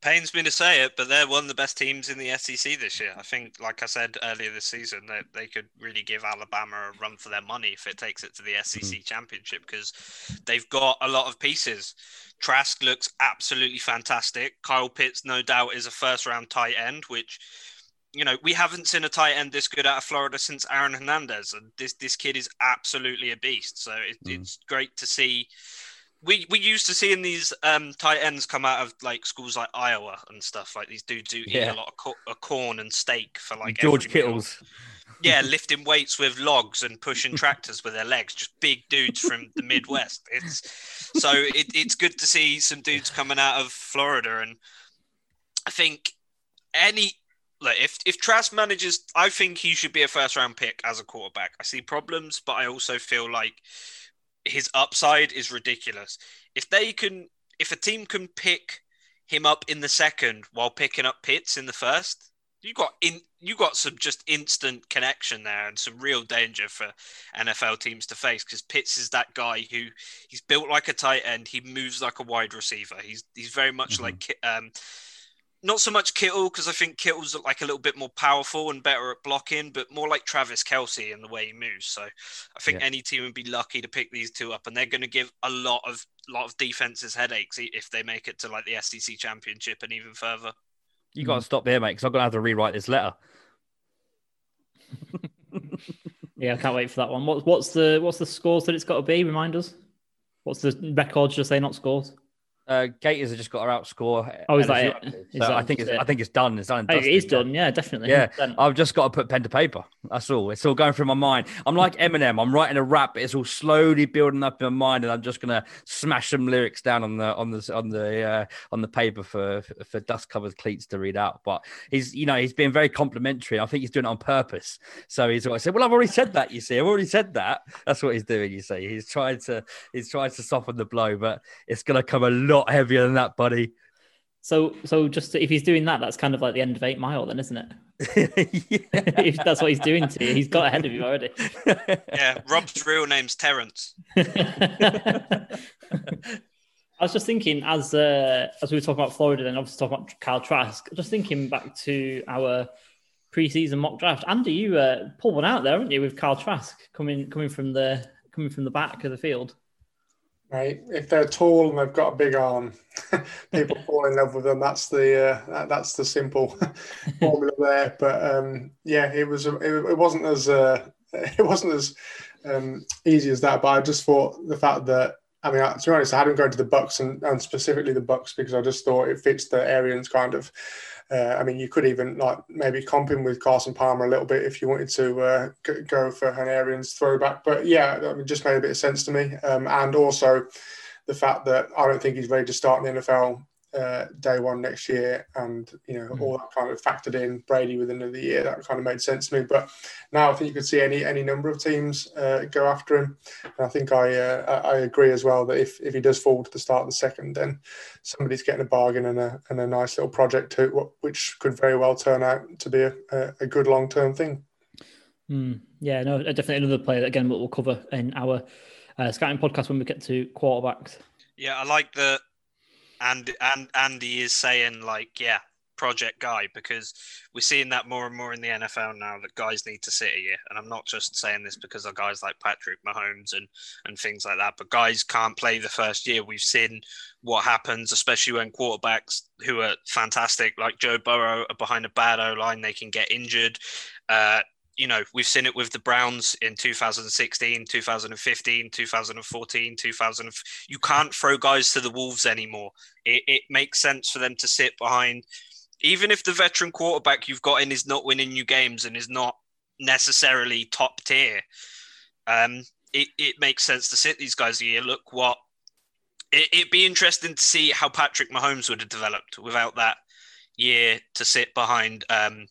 Pains me to say it, but they're one of the best teams in the SEC this year. I think, like I said earlier this season, that they, they could really give Alabama a run for their money if it takes it to the SEC mm. championship because they've got a lot of pieces. Trask looks absolutely fantastic. Kyle Pitts, no doubt, is a first round tight end, which you know, we haven't seen a tight end this good out of Florida since Aaron Hernandez, and this this kid is absolutely a beast. So it, mm. it's great to see we we used to seeing these um, tight ends come out of like schools like Iowa and stuff. Like these dudes who yeah. eat a lot of, co- of, corn and steak for like George Kittles. Yeah, lifting weights with logs and pushing tractors with their legs. Just big dudes from the Midwest. It's so it, it's good to see some dudes coming out of Florida, and I think any like if if Trask manages, I think he should be a first round pick as a quarterback. I see problems, but I also feel like his upside is ridiculous. If they can, if a team can pick him up in the second while picking up Pitts in the first, you got in, you got some just instant connection there and some real danger for NFL teams to face because Pitts is that guy who he's built like a tight end, he moves like a wide receiver. He's he's very much mm-hmm. like um, not so much Kittle because I think Kittle's like a little bit more powerful and better at blocking, but more like Travis Kelce in the way he moves. So I think yeah. any team would be lucky to pick these two up, and they're going to give a lot of lot of defenses headaches if they make it to like the SEC championship and even further. You got to mm. stop there, mate, because I'm going to have to rewrite this letter. yeah, I can't wait for that one. What, what's the what's the scores that it's got to be? Remind us. What's the record? Just say not scores. Uh, Gators have just got to outscore. Oh, is that it? So I think it's, it? I think it's done. It's done. Oh, it is done. Yeah, definitely. Yeah, I've just got to put pen to paper. That's all. It's all going through my mind. I'm like Eminem. I'm writing a rap. It's all slowly building up in my mind, and I'm just gonna smash some lyrics down on the on the on the uh, on the paper for for dust covered cleats to read out. But he's you know he's been very complimentary. I think he's doing it on purpose. So he's always said, "Well, I've already said that. You see, I've already said that." That's what he's doing. You see, he's trying to he's trying to soften the blow, but it's gonna come a lot heavier than that buddy. So, so just to, if he's doing that, that's kind of like the end of Eight Mile, then, isn't it? if that's what he's doing to you, he's got ahead of you already. yeah, Rob's real name's Terrence. I was just thinking, as uh, as we were talking about Florida, then obviously talking about Kyle Trask, just thinking back to our preseason mock draft. Andy, you uh, pulled one out there, haven't you, with Kyle Trask coming coming from the coming from the back of the field? Right? If they're tall and they've got a big arm, people fall in love with them. That's the uh, that, that's the simple formula there. But um, yeah, it was it, it wasn't as uh, it wasn't as um, easy as that. But I just thought the fact that I mean, to be honest, I hadn't gone to the Bucks and, and specifically the Bucks because I just thought it fits the Arians kind of uh, I mean, you could even like maybe comp him with Carson Palmer a little bit if you wanted to uh, go for an Arians throwback. But yeah, mean, just made a bit of sense to me. Um, and also the fact that I don't think he's ready to start in the NFL uh, day one next year, and you know mm. all that kind of factored in Brady within the year. That kind of made sense to me. But now I think you could see any any number of teams uh, go after him. And I think I uh, I agree as well that if, if he does fall to the start of the second, then somebody's getting a bargain and a and a nice little project too, which could very well turn out to be a, a good long term thing. Mm. Yeah, no, definitely another player that again we'll cover in our uh, scouting podcast when we get to quarterbacks. Yeah, I like the and and Andy is saying like, yeah, project guy because we're seeing that more and more in the NFL now that guys need to sit a year. And I'm not just saying this because of guys like Patrick Mahomes and and things like that, but guys can't play the first year. We've seen what happens, especially when quarterbacks who are fantastic, like Joe Burrow, are behind a bad O line, they can get injured. Uh, you know, we've seen it with the Browns in 2016, 2015, 2014, 2000. You can't throw guys to the Wolves anymore. It, it makes sense for them to sit behind even if the veteran quarterback you've got in is not winning you games and is not necessarily top tier, um, it, it makes sense to sit these guys here. Look what it, it'd be interesting to see how Patrick Mahomes would have developed without that year to sit behind um,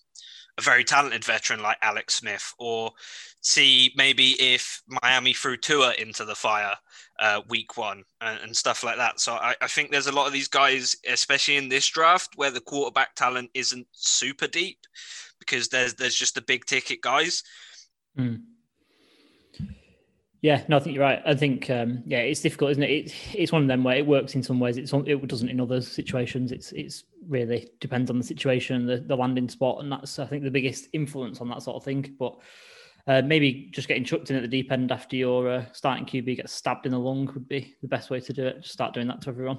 a very talented veteran like Alex Smith, or see maybe if Miami threw Tua into the fire uh, week one and, and, stuff like that. So I, I, think there's a lot of these guys, especially in this draft, where the quarterback talent isn't super deep because there's there's just the big ticket guys. Mm. Yeah, no, I think you're right. I think um, yeah, it's difficult, isn't it? it? It's one of them where it works in some ways. It's on, it doesn't in other situations. It's it's really depends on the situation, the the landing spot, and that's I think the biggest influence on that sort of thing. But uh, maybe just getting chucked in at the deep end after your uh, starting QB gets stabbed in the lung would be the best way to do it. Just start doing that to everyone.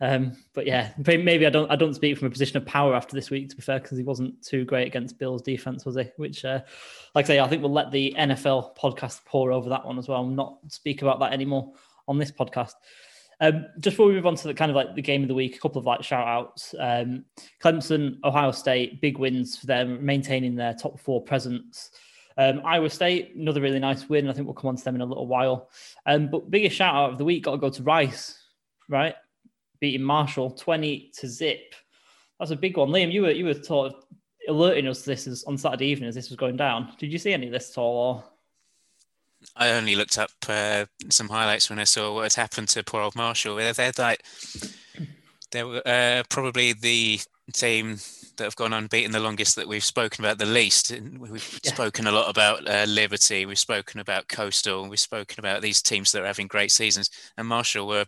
Um, but yeah, maybe I don't I don't speak from a position of power after this week to be fair because he wasn't too great against Bills defense, was he? Which, uh, like I say, I think we'll let the NFL podcast pour over that one as well. Not speak about that anymore on this podcast. Um, just before we move on to the kind of like the game of the week, a couple of like shout outs. Um, Clemson, Ohio State, big wins for them, maintaining their top four presence. Um, Iowa State, another really nice win. I think we'll come on to them in a little while. Um, but biggest shout out of the week got to go to Rice, right? Beating Marshall 20 to zip. That's a big one. Liam, you were you were sort of alerting us to this on Saturday evening as this was going down. Did you see any of this at all? Or? I only looked up uh, some highlights when I saw what had happened to poor old Marshall. They're, they're like, they were uh, probably the team that have gone unbeaten the longest that we've spoken about the least. We've yeah. spoken a lot about uh, Liberty, we've spoken about Coastal, we've spoken about these teams that are having great seasons, and Marshall were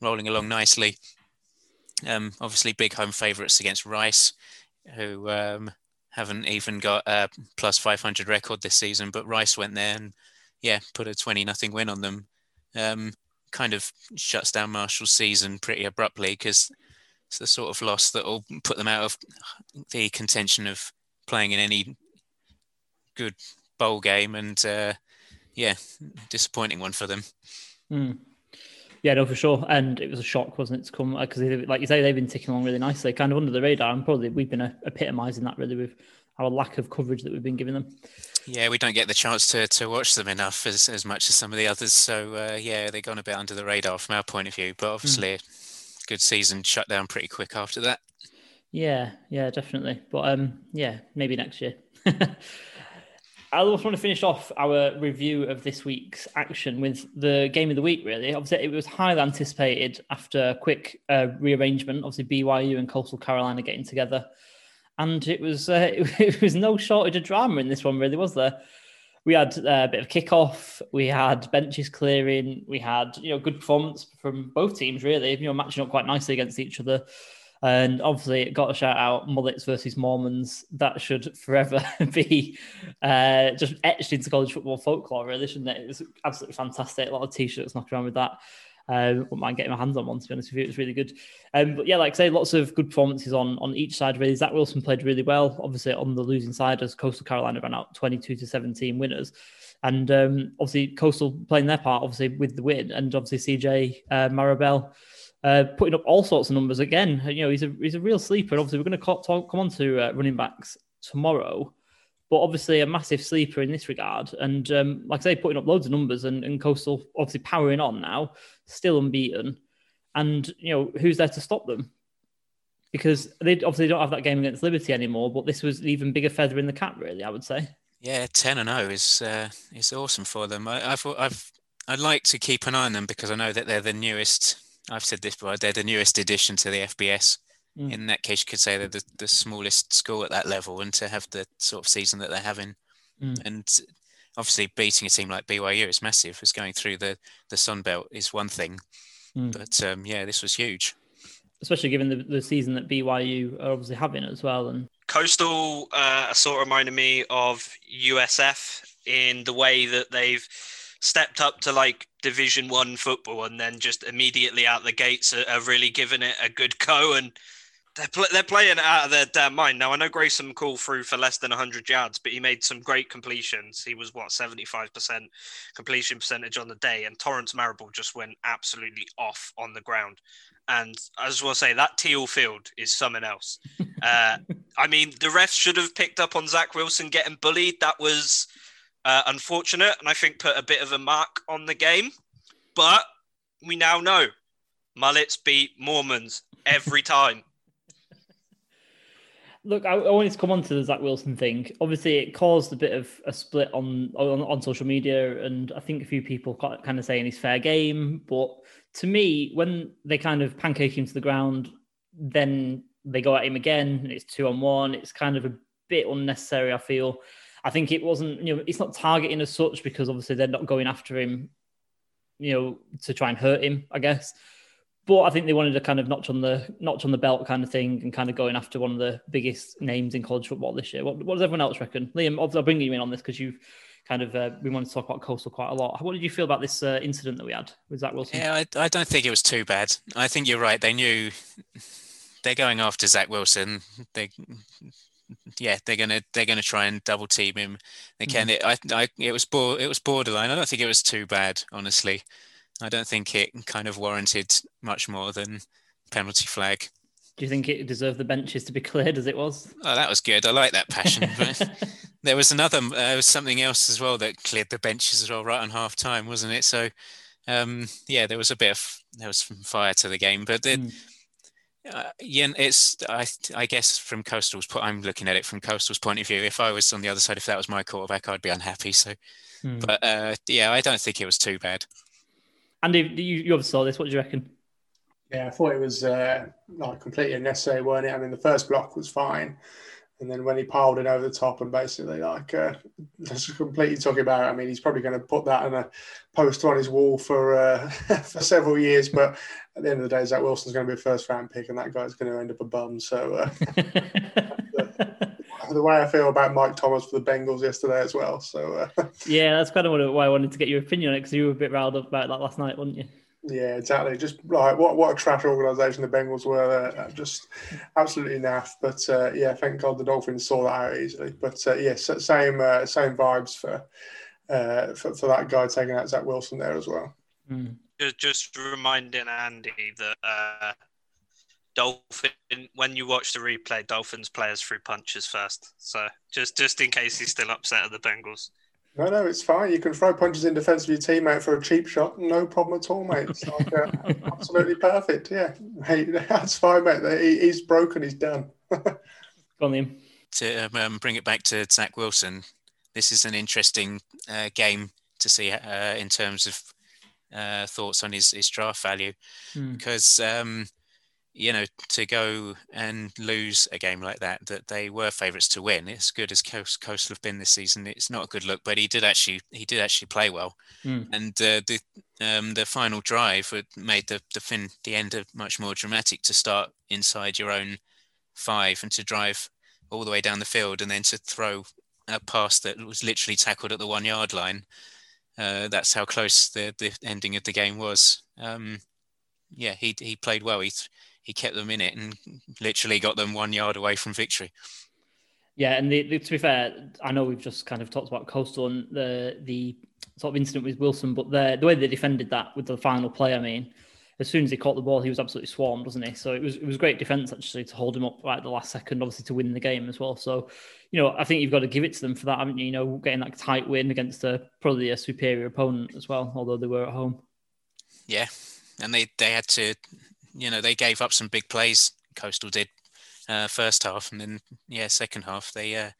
rolling along nicely. Um, obviously, big home favourites against Rice, who um, haven't even got a plus 500 record this season, but Rice went there and yeah, put a 20 nothing win on them. Um, kind of shuts down Marshall's season pretty abruptly because it's the sort of loss that will put them out of the contention of playing in any good bowl game, and uh, yeah, disappointing one for them. Mm. Yeah, no, for sure. And it was a shock, wasn't it, to come because, like you say, they've been ticking along really nicely, kind of under the radar, and probably we've been epitomising that really with our lack of coverage that we've been giving them. Yeah, we don't get the chance to, to watch them enough as, as much as some of the others. So uh, yeah, they've gone a bit under the radar from our point of view. But obviously, mm good season shut down pretty quick after that. Yeah, yeah, definitely. But um, yeah, maybe next year. I also want to finish off our review of this week's action with the game of the week. Really, obviously, it was highly anticipated after a quick uh, rearrangement. Obviously, BYU and Coastal Carolina getting together, and it was uh, it was no shortage of drama in this one. Really, was there? we had uh, a bit of kickoff. We had benches clearing. We had you know good performance from both teams really. You know matching up quite nicely against each other. And obviously, it got a shout out Mullets versus Mormons. That should forever be uh, just etched into college football folklore, really, shouldn't it? It was absolutely fantastic. A lot of t shirts knocking around with that. Um, wouldn't mind getting my hands on one, to be honest with you. It was really good. Um, but yeah, like I say, lots of good performances on on each side, really. Zach Wilson played really well. Obviously, on the losing side, as Coastal Carolina ran out 22 to 17 winners. And um, obviously, Coastal playing their part, obviously, with the win. And obviously, CJ uh, Marable uh, putting up all sorts of numbers again. You know, he's a, he's a real sleeper. Obviously, we're going to talk, come on to uh, running backs tomorrow but obviously a massive sleeper in this regard. And um, like I say, putting up loads of numbers and, and Coastal obviously powering on now, still unbeaten. And, you know, who's there to stop them? Because they obviously don't have that game against Liberty anymore, but this was an even bigger feather in the cap, really, I would say. Yeah, 10 and 0 is uh, is awesome for them. I, I've, I've, I'd like to keep an eye on them because I know that they're the newest, I've said this before, they're the newest addition to the FBS. Mm. In that case, you could say they're the, the smallest school at that level, and to have the sort of season that they're having, mm. and obviously beating a team like BYU is massive. It's going through the the Sun Belt is one thing, mm. but um, yeah, this was huge. especially given the, the season that BYU are obviously having as well. And Coastal uh, sort of reminded me of USF in the way that they've stepped up to like Division One football and then just immediately out the gates are, are really giving it a good go and they're, pl- they're playing out of their damn mind. Now, I know Grayson McCall threw for less than 100 yards, but he made some great completions. He was, what, 75% completion percentage on the day, and Torrance Marable just went absolutely off on the ground. And want to say that teal field is something else. Uh, I mean, the refs should have picked up on Zach Wilson getting bullied. That was uh, unfortunate, and I think put a bit of a mark on the game. But we now know mullets beat Mormons every time. Look, I, I, wanted to come on to the Zach Wilson thing. Obviously, it caused a bit of a split on, on, on social media, and I think a few people kind of saying he's fair game. But to me, when they kind of pancake him to the ground, then they go at him again, and it's two on one. It's kind of a bit unnecessary. I feel. I think it wasn't. You know, it's not targeting as such because obviously they're not going after him. You know, to try and hurt him. I guess but I think they wanted a kind of notch on the notch on the belt kind of thing, and kind of going after one of the biggest names in college football this year. What, what does everyone else reckon? Liam, I'll bring you in on this because you've kind of uh, we want to talk about Coastal quite a lot. What did you feel about this uh, incident that we had with Zach Wilson? Yeah, I, I don't think it was too bad. I think you're right. They knew they're going after Zach Wilson. They yeah, they're gonna they're gonna try and double team him. They can. Mm-hmm. It, I, I, it was bo- it was borderline. I don't think it was too bad, honestly. I don't think it kind of warranted much more than penalty flag. Do you think it deserved the benches to be cleared as it was? Oh, that was good. I like that passion. there was another, uh, there was something else as well that cleared the benches as well, right on half time, wasn't it? So, um, yeah, there was a bit of there was some fire to the game, but the, mm. uh, yeah, it's I I guess from Coastal's point, I'm looking at it from Coastal's point of view. If I was on the other side, if that was my quarterback, I'd be unhappy. So, mm. but uh, yeah, I don't think it was too bad. Andy, you, you obviously saw this. What do you reckon? Yeah, I thought it was uh, like completely unnecessary, weren't it? I mean, the first block was fine, and then when he piled it over the top and basically like uh, just completely took about it. I mean, he's probably going to put that on a poster on his wall for uh, for several years. But at the end of the day, Zach Wilson's going to be a first round pick, and that guy's going to end up a bum. So. Uh, the way I feel about Mike Thomas for the Bengals yesterday as well. So uh, yeah, that's kind of why I wanted to get your opinion on it because you were a bit riled up about that last night, weren't you? Yeah, exactly. Just like what what a trash organisation the Bengals were. Uh, just absolutely naff. But uh, yeah, thank God the Dolphins saw that out easily. But uh, yes, yeah, same uh, same vibes for, uh, for, for that guy taking out Zach Wilson there as well. Mm. Just, just reminding Andy that uh, Dolphin when you watch the replay, Dolphins players threw punches first. So just just in case he's still upset at the Bengals. No, no, it's fine. You can throw punches in defence of your teammate for a cheap shot. No problem at all, mate. It's like, uh, absolutely perfect. Yeah, hey, that's fine, mate. He, he's broken. He's done. Go on, Liam. To um, um, bring it back to Zach Wilson, this is an interesting uh, game to see uh, in terms of uh, thoughts on his, his draft value mm. because um, you know, to go and lose a game like that, that they were favourites to win. As good as Coast, Coastal have been this season, it's not a good look. But he did actually, he did actually play well, mm. and uh, the um, the final drive made the the fin the end much more dramatic. To start inside your own five and to drive all the way down the field, and then to throw a pass that was literally tackled at the one yard line. Uh, that's how close the the ending of the game was. Um, yeah, he he played well. He he kept them in it and literally got them one yard away from victory. Yeah, and the, the, to be fair, I know we've just kind of talked about Coastal and the the sort of incident with Wilson, but the the way they defended that with the final play, I mean, as soon as he caught the ball, he was absolutely swarmed, wasn't he? So it was it was great defense actually to hold him up right at the last second, obviously to win the game as well. So, you know, I think you've got to give it to them for that, haven't you? You know, getting that tight win against a probably a superior opponent as well, although they were at home. Yeah, and they they had to you know, they gave up some big plays. Coastal did uh, first half, and then yeah, second half they uh,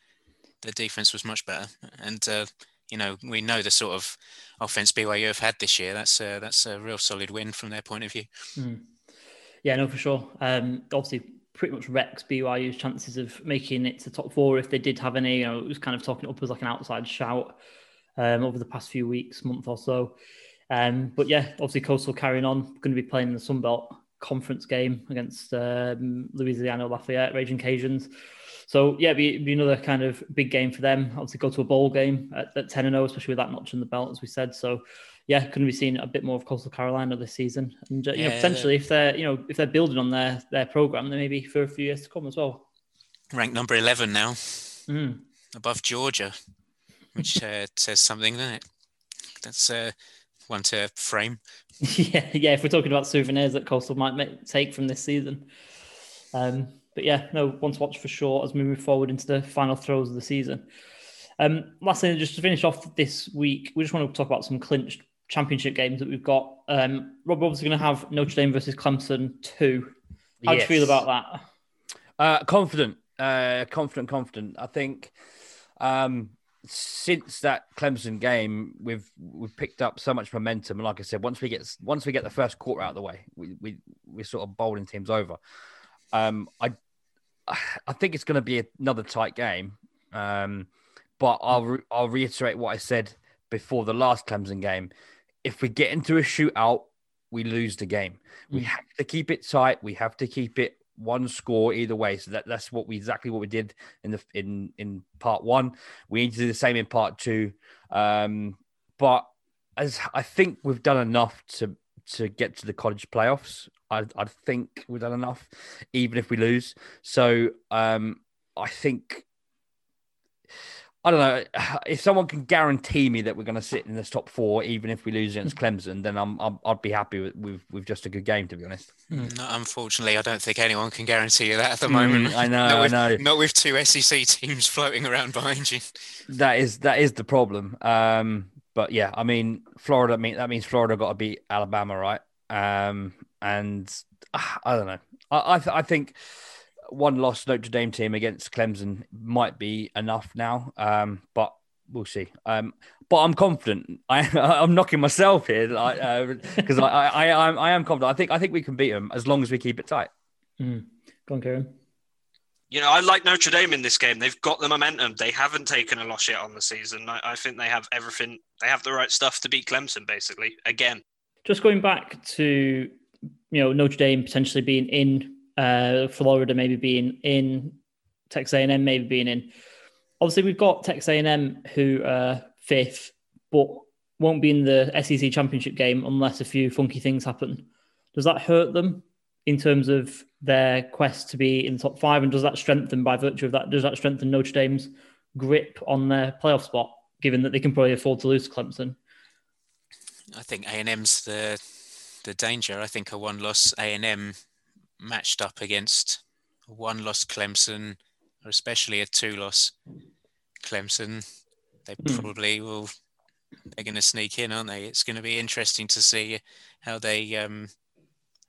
the defense was much better. And uh, you know, we know the sort of offense BYU have had this year. That's a, that's a real solid win from their point of view. Mm. Yeah, no, for sure. Um, obviously, pretty much wrecks BYU's chances of making it to top four if they did have any. You know, it was kind of talking up as like an outside shout um, over the past few weeks, month or so. Um, but yeah, obviously Coastal carrying on, going to be playing in the Sun Belt conference game against um, Louisiana Lafayette Raging Cajuns. So yeah, be, be another kind of big game for them. Obviously, go to a bowl game at, at ten and zero, especially with that notch in the belt, as we said. So yeah, couldn't be seen a bit more of Coastal Carolina this season, and uh, you know, potentially if they're you know if they're building on their their program, then maybe for a few years to come as well. Ranked number eleven now, mm. above Georgia, which uh, says something, doesn't it? That's uh, one to frame. yeah, yeah. If we're talking about souvenirs that Coastal might make, take from this season. Um, but yeah, no, one to watch for sure as we move forward into the final throes of the season. Um, last thing, just to finish off this week, we just want to talk about some clinched championship games that we've got. Um, Rob, obviously going to have Notre Dame versus Clemson two. How yes. do you feel about that? Uh, confident, uh, confident, confident. I think um, since that Clemson game, we've we've picked up so much momentum. And like I said, once we get once we get the first quarter out of the way, we we we're sort of bowling teams over. Um, I I think it's going to be another tight game. Um, but I'll re- I'll reiterate what I said before the last Clemson game. If we get into a shootout, we lose the game. We mm. have to keep it tight. We have to keep it one score either way. So that, that's what we exactly what we did in the in in part one. We need to do the same in part two. Um, but as I think we've done enough to to get to the college playoffs. I, I think we've done enough, even if we lose. So um, I think I don't know if someone can guarantee me that we're going to sit in this top four, even if we lose against Clemson, then I'm, i would be happy with, with, with just a good game, to be honest. Hmm. No, unfortunately, I don't think anyone can guarantee you that at the moment. Mm, I know, not with, I know. Not with two SEC teams floating around behind you. That is that is the problem. Um, but yeah, I mean, Florida. I mean, that means Florida got to beat Alabama, right? Um, and uh, I don't know. I I, th- I, think one loss Notre Dame team against Clemson might be enough now. Um, but we'll see. Um, but I'm confident. I I'm knocking myself here, because uh, I, I I am I am confident. I think I think we can beat them as long as we keep it tight. Mm. Go on, Kieran you know, I like Notre Dame in this game. They've got the momentum. They haven't taken a loss yet on the season. I, I, think they have everything. They have the right stuff to beat Clemson, basically. Again, just going back to you know Notre Dame potentially being in uh, Florida, maybe being in Texas A&M, maybe being in. Obviously, we've got Texas A&M who are fifth, but won't be in the SEC championship game unless a few funky things happen. Does that hurt them in terms of their quest to be in the top five? And does that strengthen, by virtue of that, does that strengthen Notre Dame's grip on their playoff spot, given that they can probably afford to lose Clemson? I think A and M's the the danger. I think a one loss A and M matched up against a one loss Clemson, or especially a two loss Clemson, they mm. probably will. They're going to sneak in, aren't they? It's going to be interesting to see how they, um,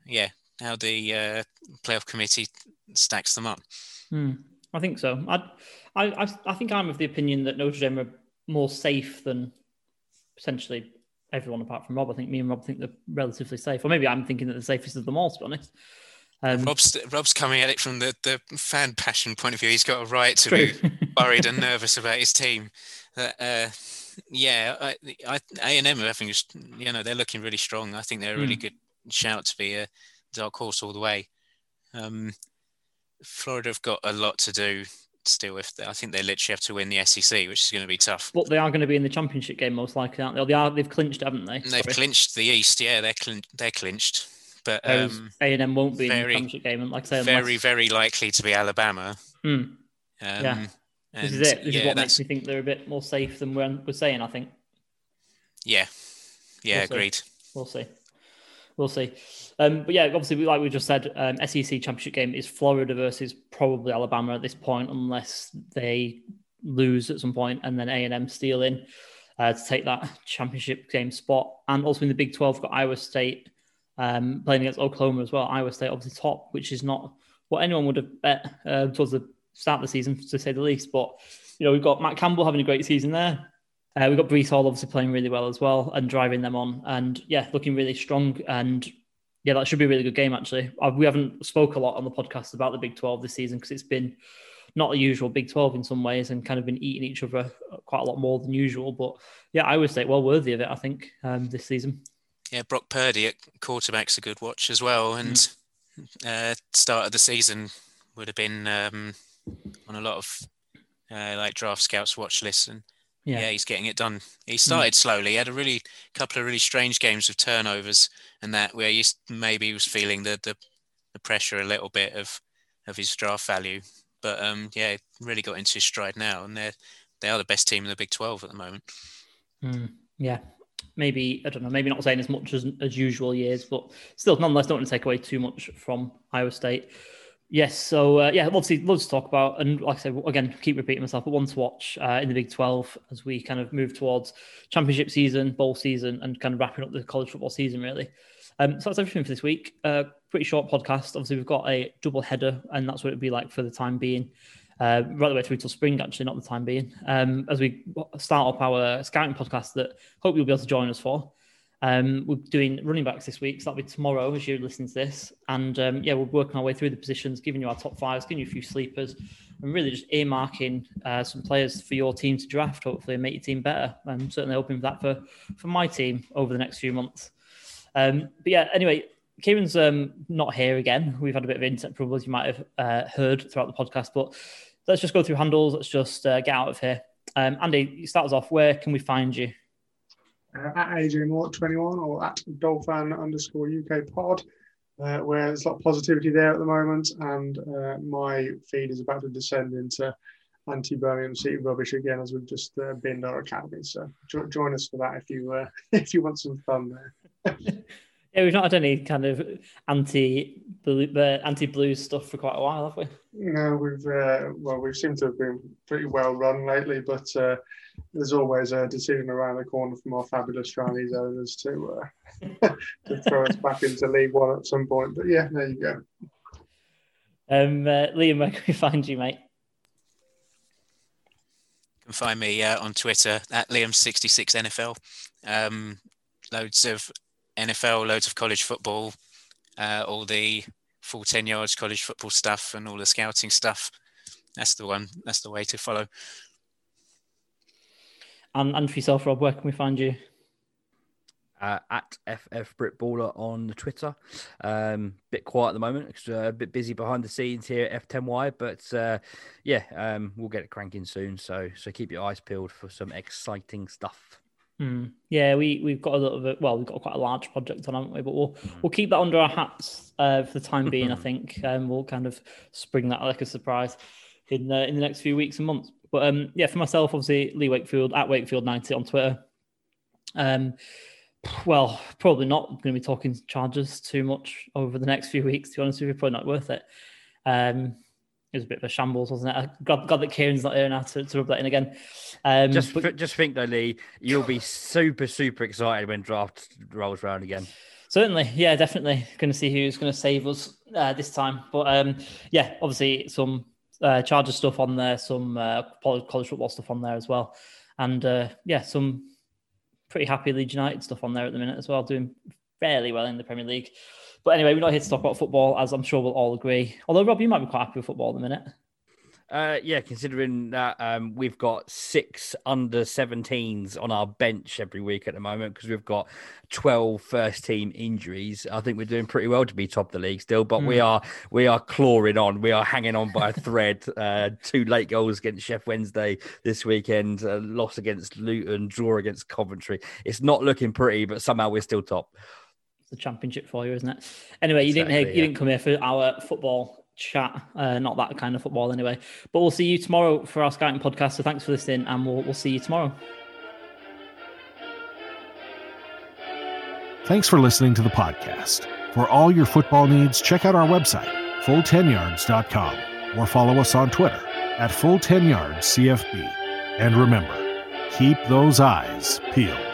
yeah, how the uh, playoff committee stacks them up. Hmm. I think so. I, I, I think I'm of the opinion that Notre Dame are more safe than essentially everyone apart from Rob. I think me and Rob think they're relatively safe, or maybe I'm thinking that the safest of them all. To be honest, um, Rob's Rob's coming at it from the, the fan passion point of view. He's got a right to true. be worried and nervous about his team. Uh, yeah, I, I, A&M are having, you know, they're looking really strong. I think they're a really mm. good shout to be a dark horse all the way. Um, Florida have got a lot to do still. If they, I think they literally have to win the SEC, which is going to be tough. But they are going to be in the championship game most likely, aren't they? They are. They've clinched, haven't they? They've clinched the East. Yeah, they're clin- they're clinched. But um, A and M won't be very, in the championship game, and like I say, unless... very very likely to be Alabama. Mm. Um, yeah, this is it. This yeah, is what makes me think they're a bit more safe than we're, we're saying. I think. Yeah, yeah, we'll agreed. See. We'll see. We'll see. Um, but yeah, obviously, like we just said, um, SEC championship game is Florida versus probably Alabama at this point, unless they lose at some point and then A and M steal in uh, to take that championship game spot. And also in the Big Twelve, got Iowa State um, playing against Oklahoma as well. Iowa State obviously top, which is not what anyone would have bet uh, towards the start of the season, to say the least. But you know, we've got Matt Campbell having a great season there. Uh, we've got Breece Hall obviously playing really well as well and driving them on, and yeah, looking really strong. And yeah, that should be a really good game. Actually, uh, we haven't spoke a lot on the podcast about the Big Twelve this season because it's been not the usual Big Twelve in some ways, and kind of been eating each other quite a lot more than usual. But yeah, I would say well worthy of it. I think um, this season. Yeah, Brock Purdy at quarterback's a good watch as well, and mm. uh, start of the season would have been um, on a lot of uh, like draft scouts watch lists, and yeah. yeah. he's getting it done. He mm. started mm. slowly. He had a really couple of really strange games with turnovers, and that where he maybe was feeling the, the, the pressure a little bit of of his draft value. But um, yeah, really got into his stride now, and they're they are the best team in the Big Twelve at the moment. Mm. Yeah, maybe I don't know, maybe not saying as much as as usual years, but still, nonetheless, don't want to take away too much from Iowa State. Yes, so uh, yeah, obviously loads to talk about, and like I said, again, keep repeating myself, but one to watch uh, in the Big Twelve as we kind of move towards championship season, bowl season, and kind of wrapping up the college football season, really. Um, so that's everything for this week. Uh, pretty short podcast. Obviously, we've got a double header, and that's what it'd be like for the time being. Uh, right the way through till spring, actually, not the time being. Um, as we start up our scouting podcast that hope you'll be able to join us for. Um, we're doing running backs this week, so that'll be tomorrow as you're listening to this. And um, yeah, we're working our way through the positions, giving you our top fives, giving you a few sleepers, and really just earmarking uh, some players for your team to draft, hopefully, and make your team better. I'm certainly hoping for that for, for my team over the next few months. Um, but yeah, anyway, Kieran's um, not here again. We've had a bit of internet troubles, you might have uh, heard throughout the podcast, but let's just go through handles. Let's just uh, get out of here. Um, Andy, you start us off. Where can we find you? uh, at AJ Mort 21 or at Dolphin underscore UK pod, uh, where there's a lot of positivity there at the moment. And uh, my feed is about to descend into anti Birmingham City rubbish again as we've just uh, binned our academy. So jo- join us for that if you uh, if you want some fun there. Yeah, we've not had any kind of anti uh, anti blues stuff for quite a while, have we? No, we've uh, well, we've seemed to have been pretty well run lately, but uh, there's always a decision around the corner from our fabulous Chinese owners to uh, to throw us back into League One at some point. But yeah, there you go. Um, uh, Liam, where can we find you, mate? You can find me uh, on Twitter at Liam66NFL. Um, loads of NFL, loads of college football, uh, all the full 10 yards college football stuff and all the scouting stuff. That's the one. That's the way to follow. And, and for yourself, Rob, where can we find you? Uh, at FF Brit Britballer on the Twitter. Um, bit quiet at the moment. Uh, a bit busy behind the scenes here at F10Y, but uh, yeah, um, we'll get it cranking soon. So so keep your eyes peeled for some exciting stuff. Mm. Yeah, we we've got a little bit. Well, we've got quite a large project on, haven't we? But we'll mm. we'll keep that under our hats uh, for the time being. I think um, we'll kind of spring that like a surprise in uh, in the next few weeks and months. But um, yeah, for myself, obviously Lee Wakefield at Wakefield ninety on Twitter. Um, well, probably not going to be talking Chargers too much over the next few weeks. To be honest with you, probably not worth it. Um, it was a bit of a shambles, wasn't it? God, God that Kieran's not here now to, to rub that in again. Um, just, but, just think though, Lee, you'll be super, super excited when draft rolls around again. Certainly, yeah, definitely. Going to see who's going to save us uh, this time. But um, yeah, obviously some uh, Charger stuff on there, some uh, college football stuff on there as well, and uh, yeah, some pretty happy Leeds United stuff on there at the minute as well, doing fairly well in the Premier League. But anyway, we're not here to talk about football, as I'm sure we'll all agree. Although, Rob, you might be quite happy with football at the minute. Uh, yeah, considering that um, we've got six under 17s on our bench every week at the moment because we've got 12 first team injuries. I think we're doing pretty well to be top of the league still, but mm. we hmm. are we are clawing on. We are hanging on by a thread. uh, two late goals against Sheff Wednesday this weekend, a loss against Luton, draw against Coventry. It's not looking pretty, but somehow we're still top the championship for you, isn't it? Anyway, you exactly, didn't hear, yeah. you didn't come here for our football chat, uh, not that kind of football anyway. But we'll see you tomorrow for our scouting podcast. So thanks for listening, and we'll we'll see you tomorrow. Thanks for listening to the podcast. For all your football needs, check out our website, full10yards.com, or follow us on Twitter at full10yardscfb. And remember, keep those eyes peeled.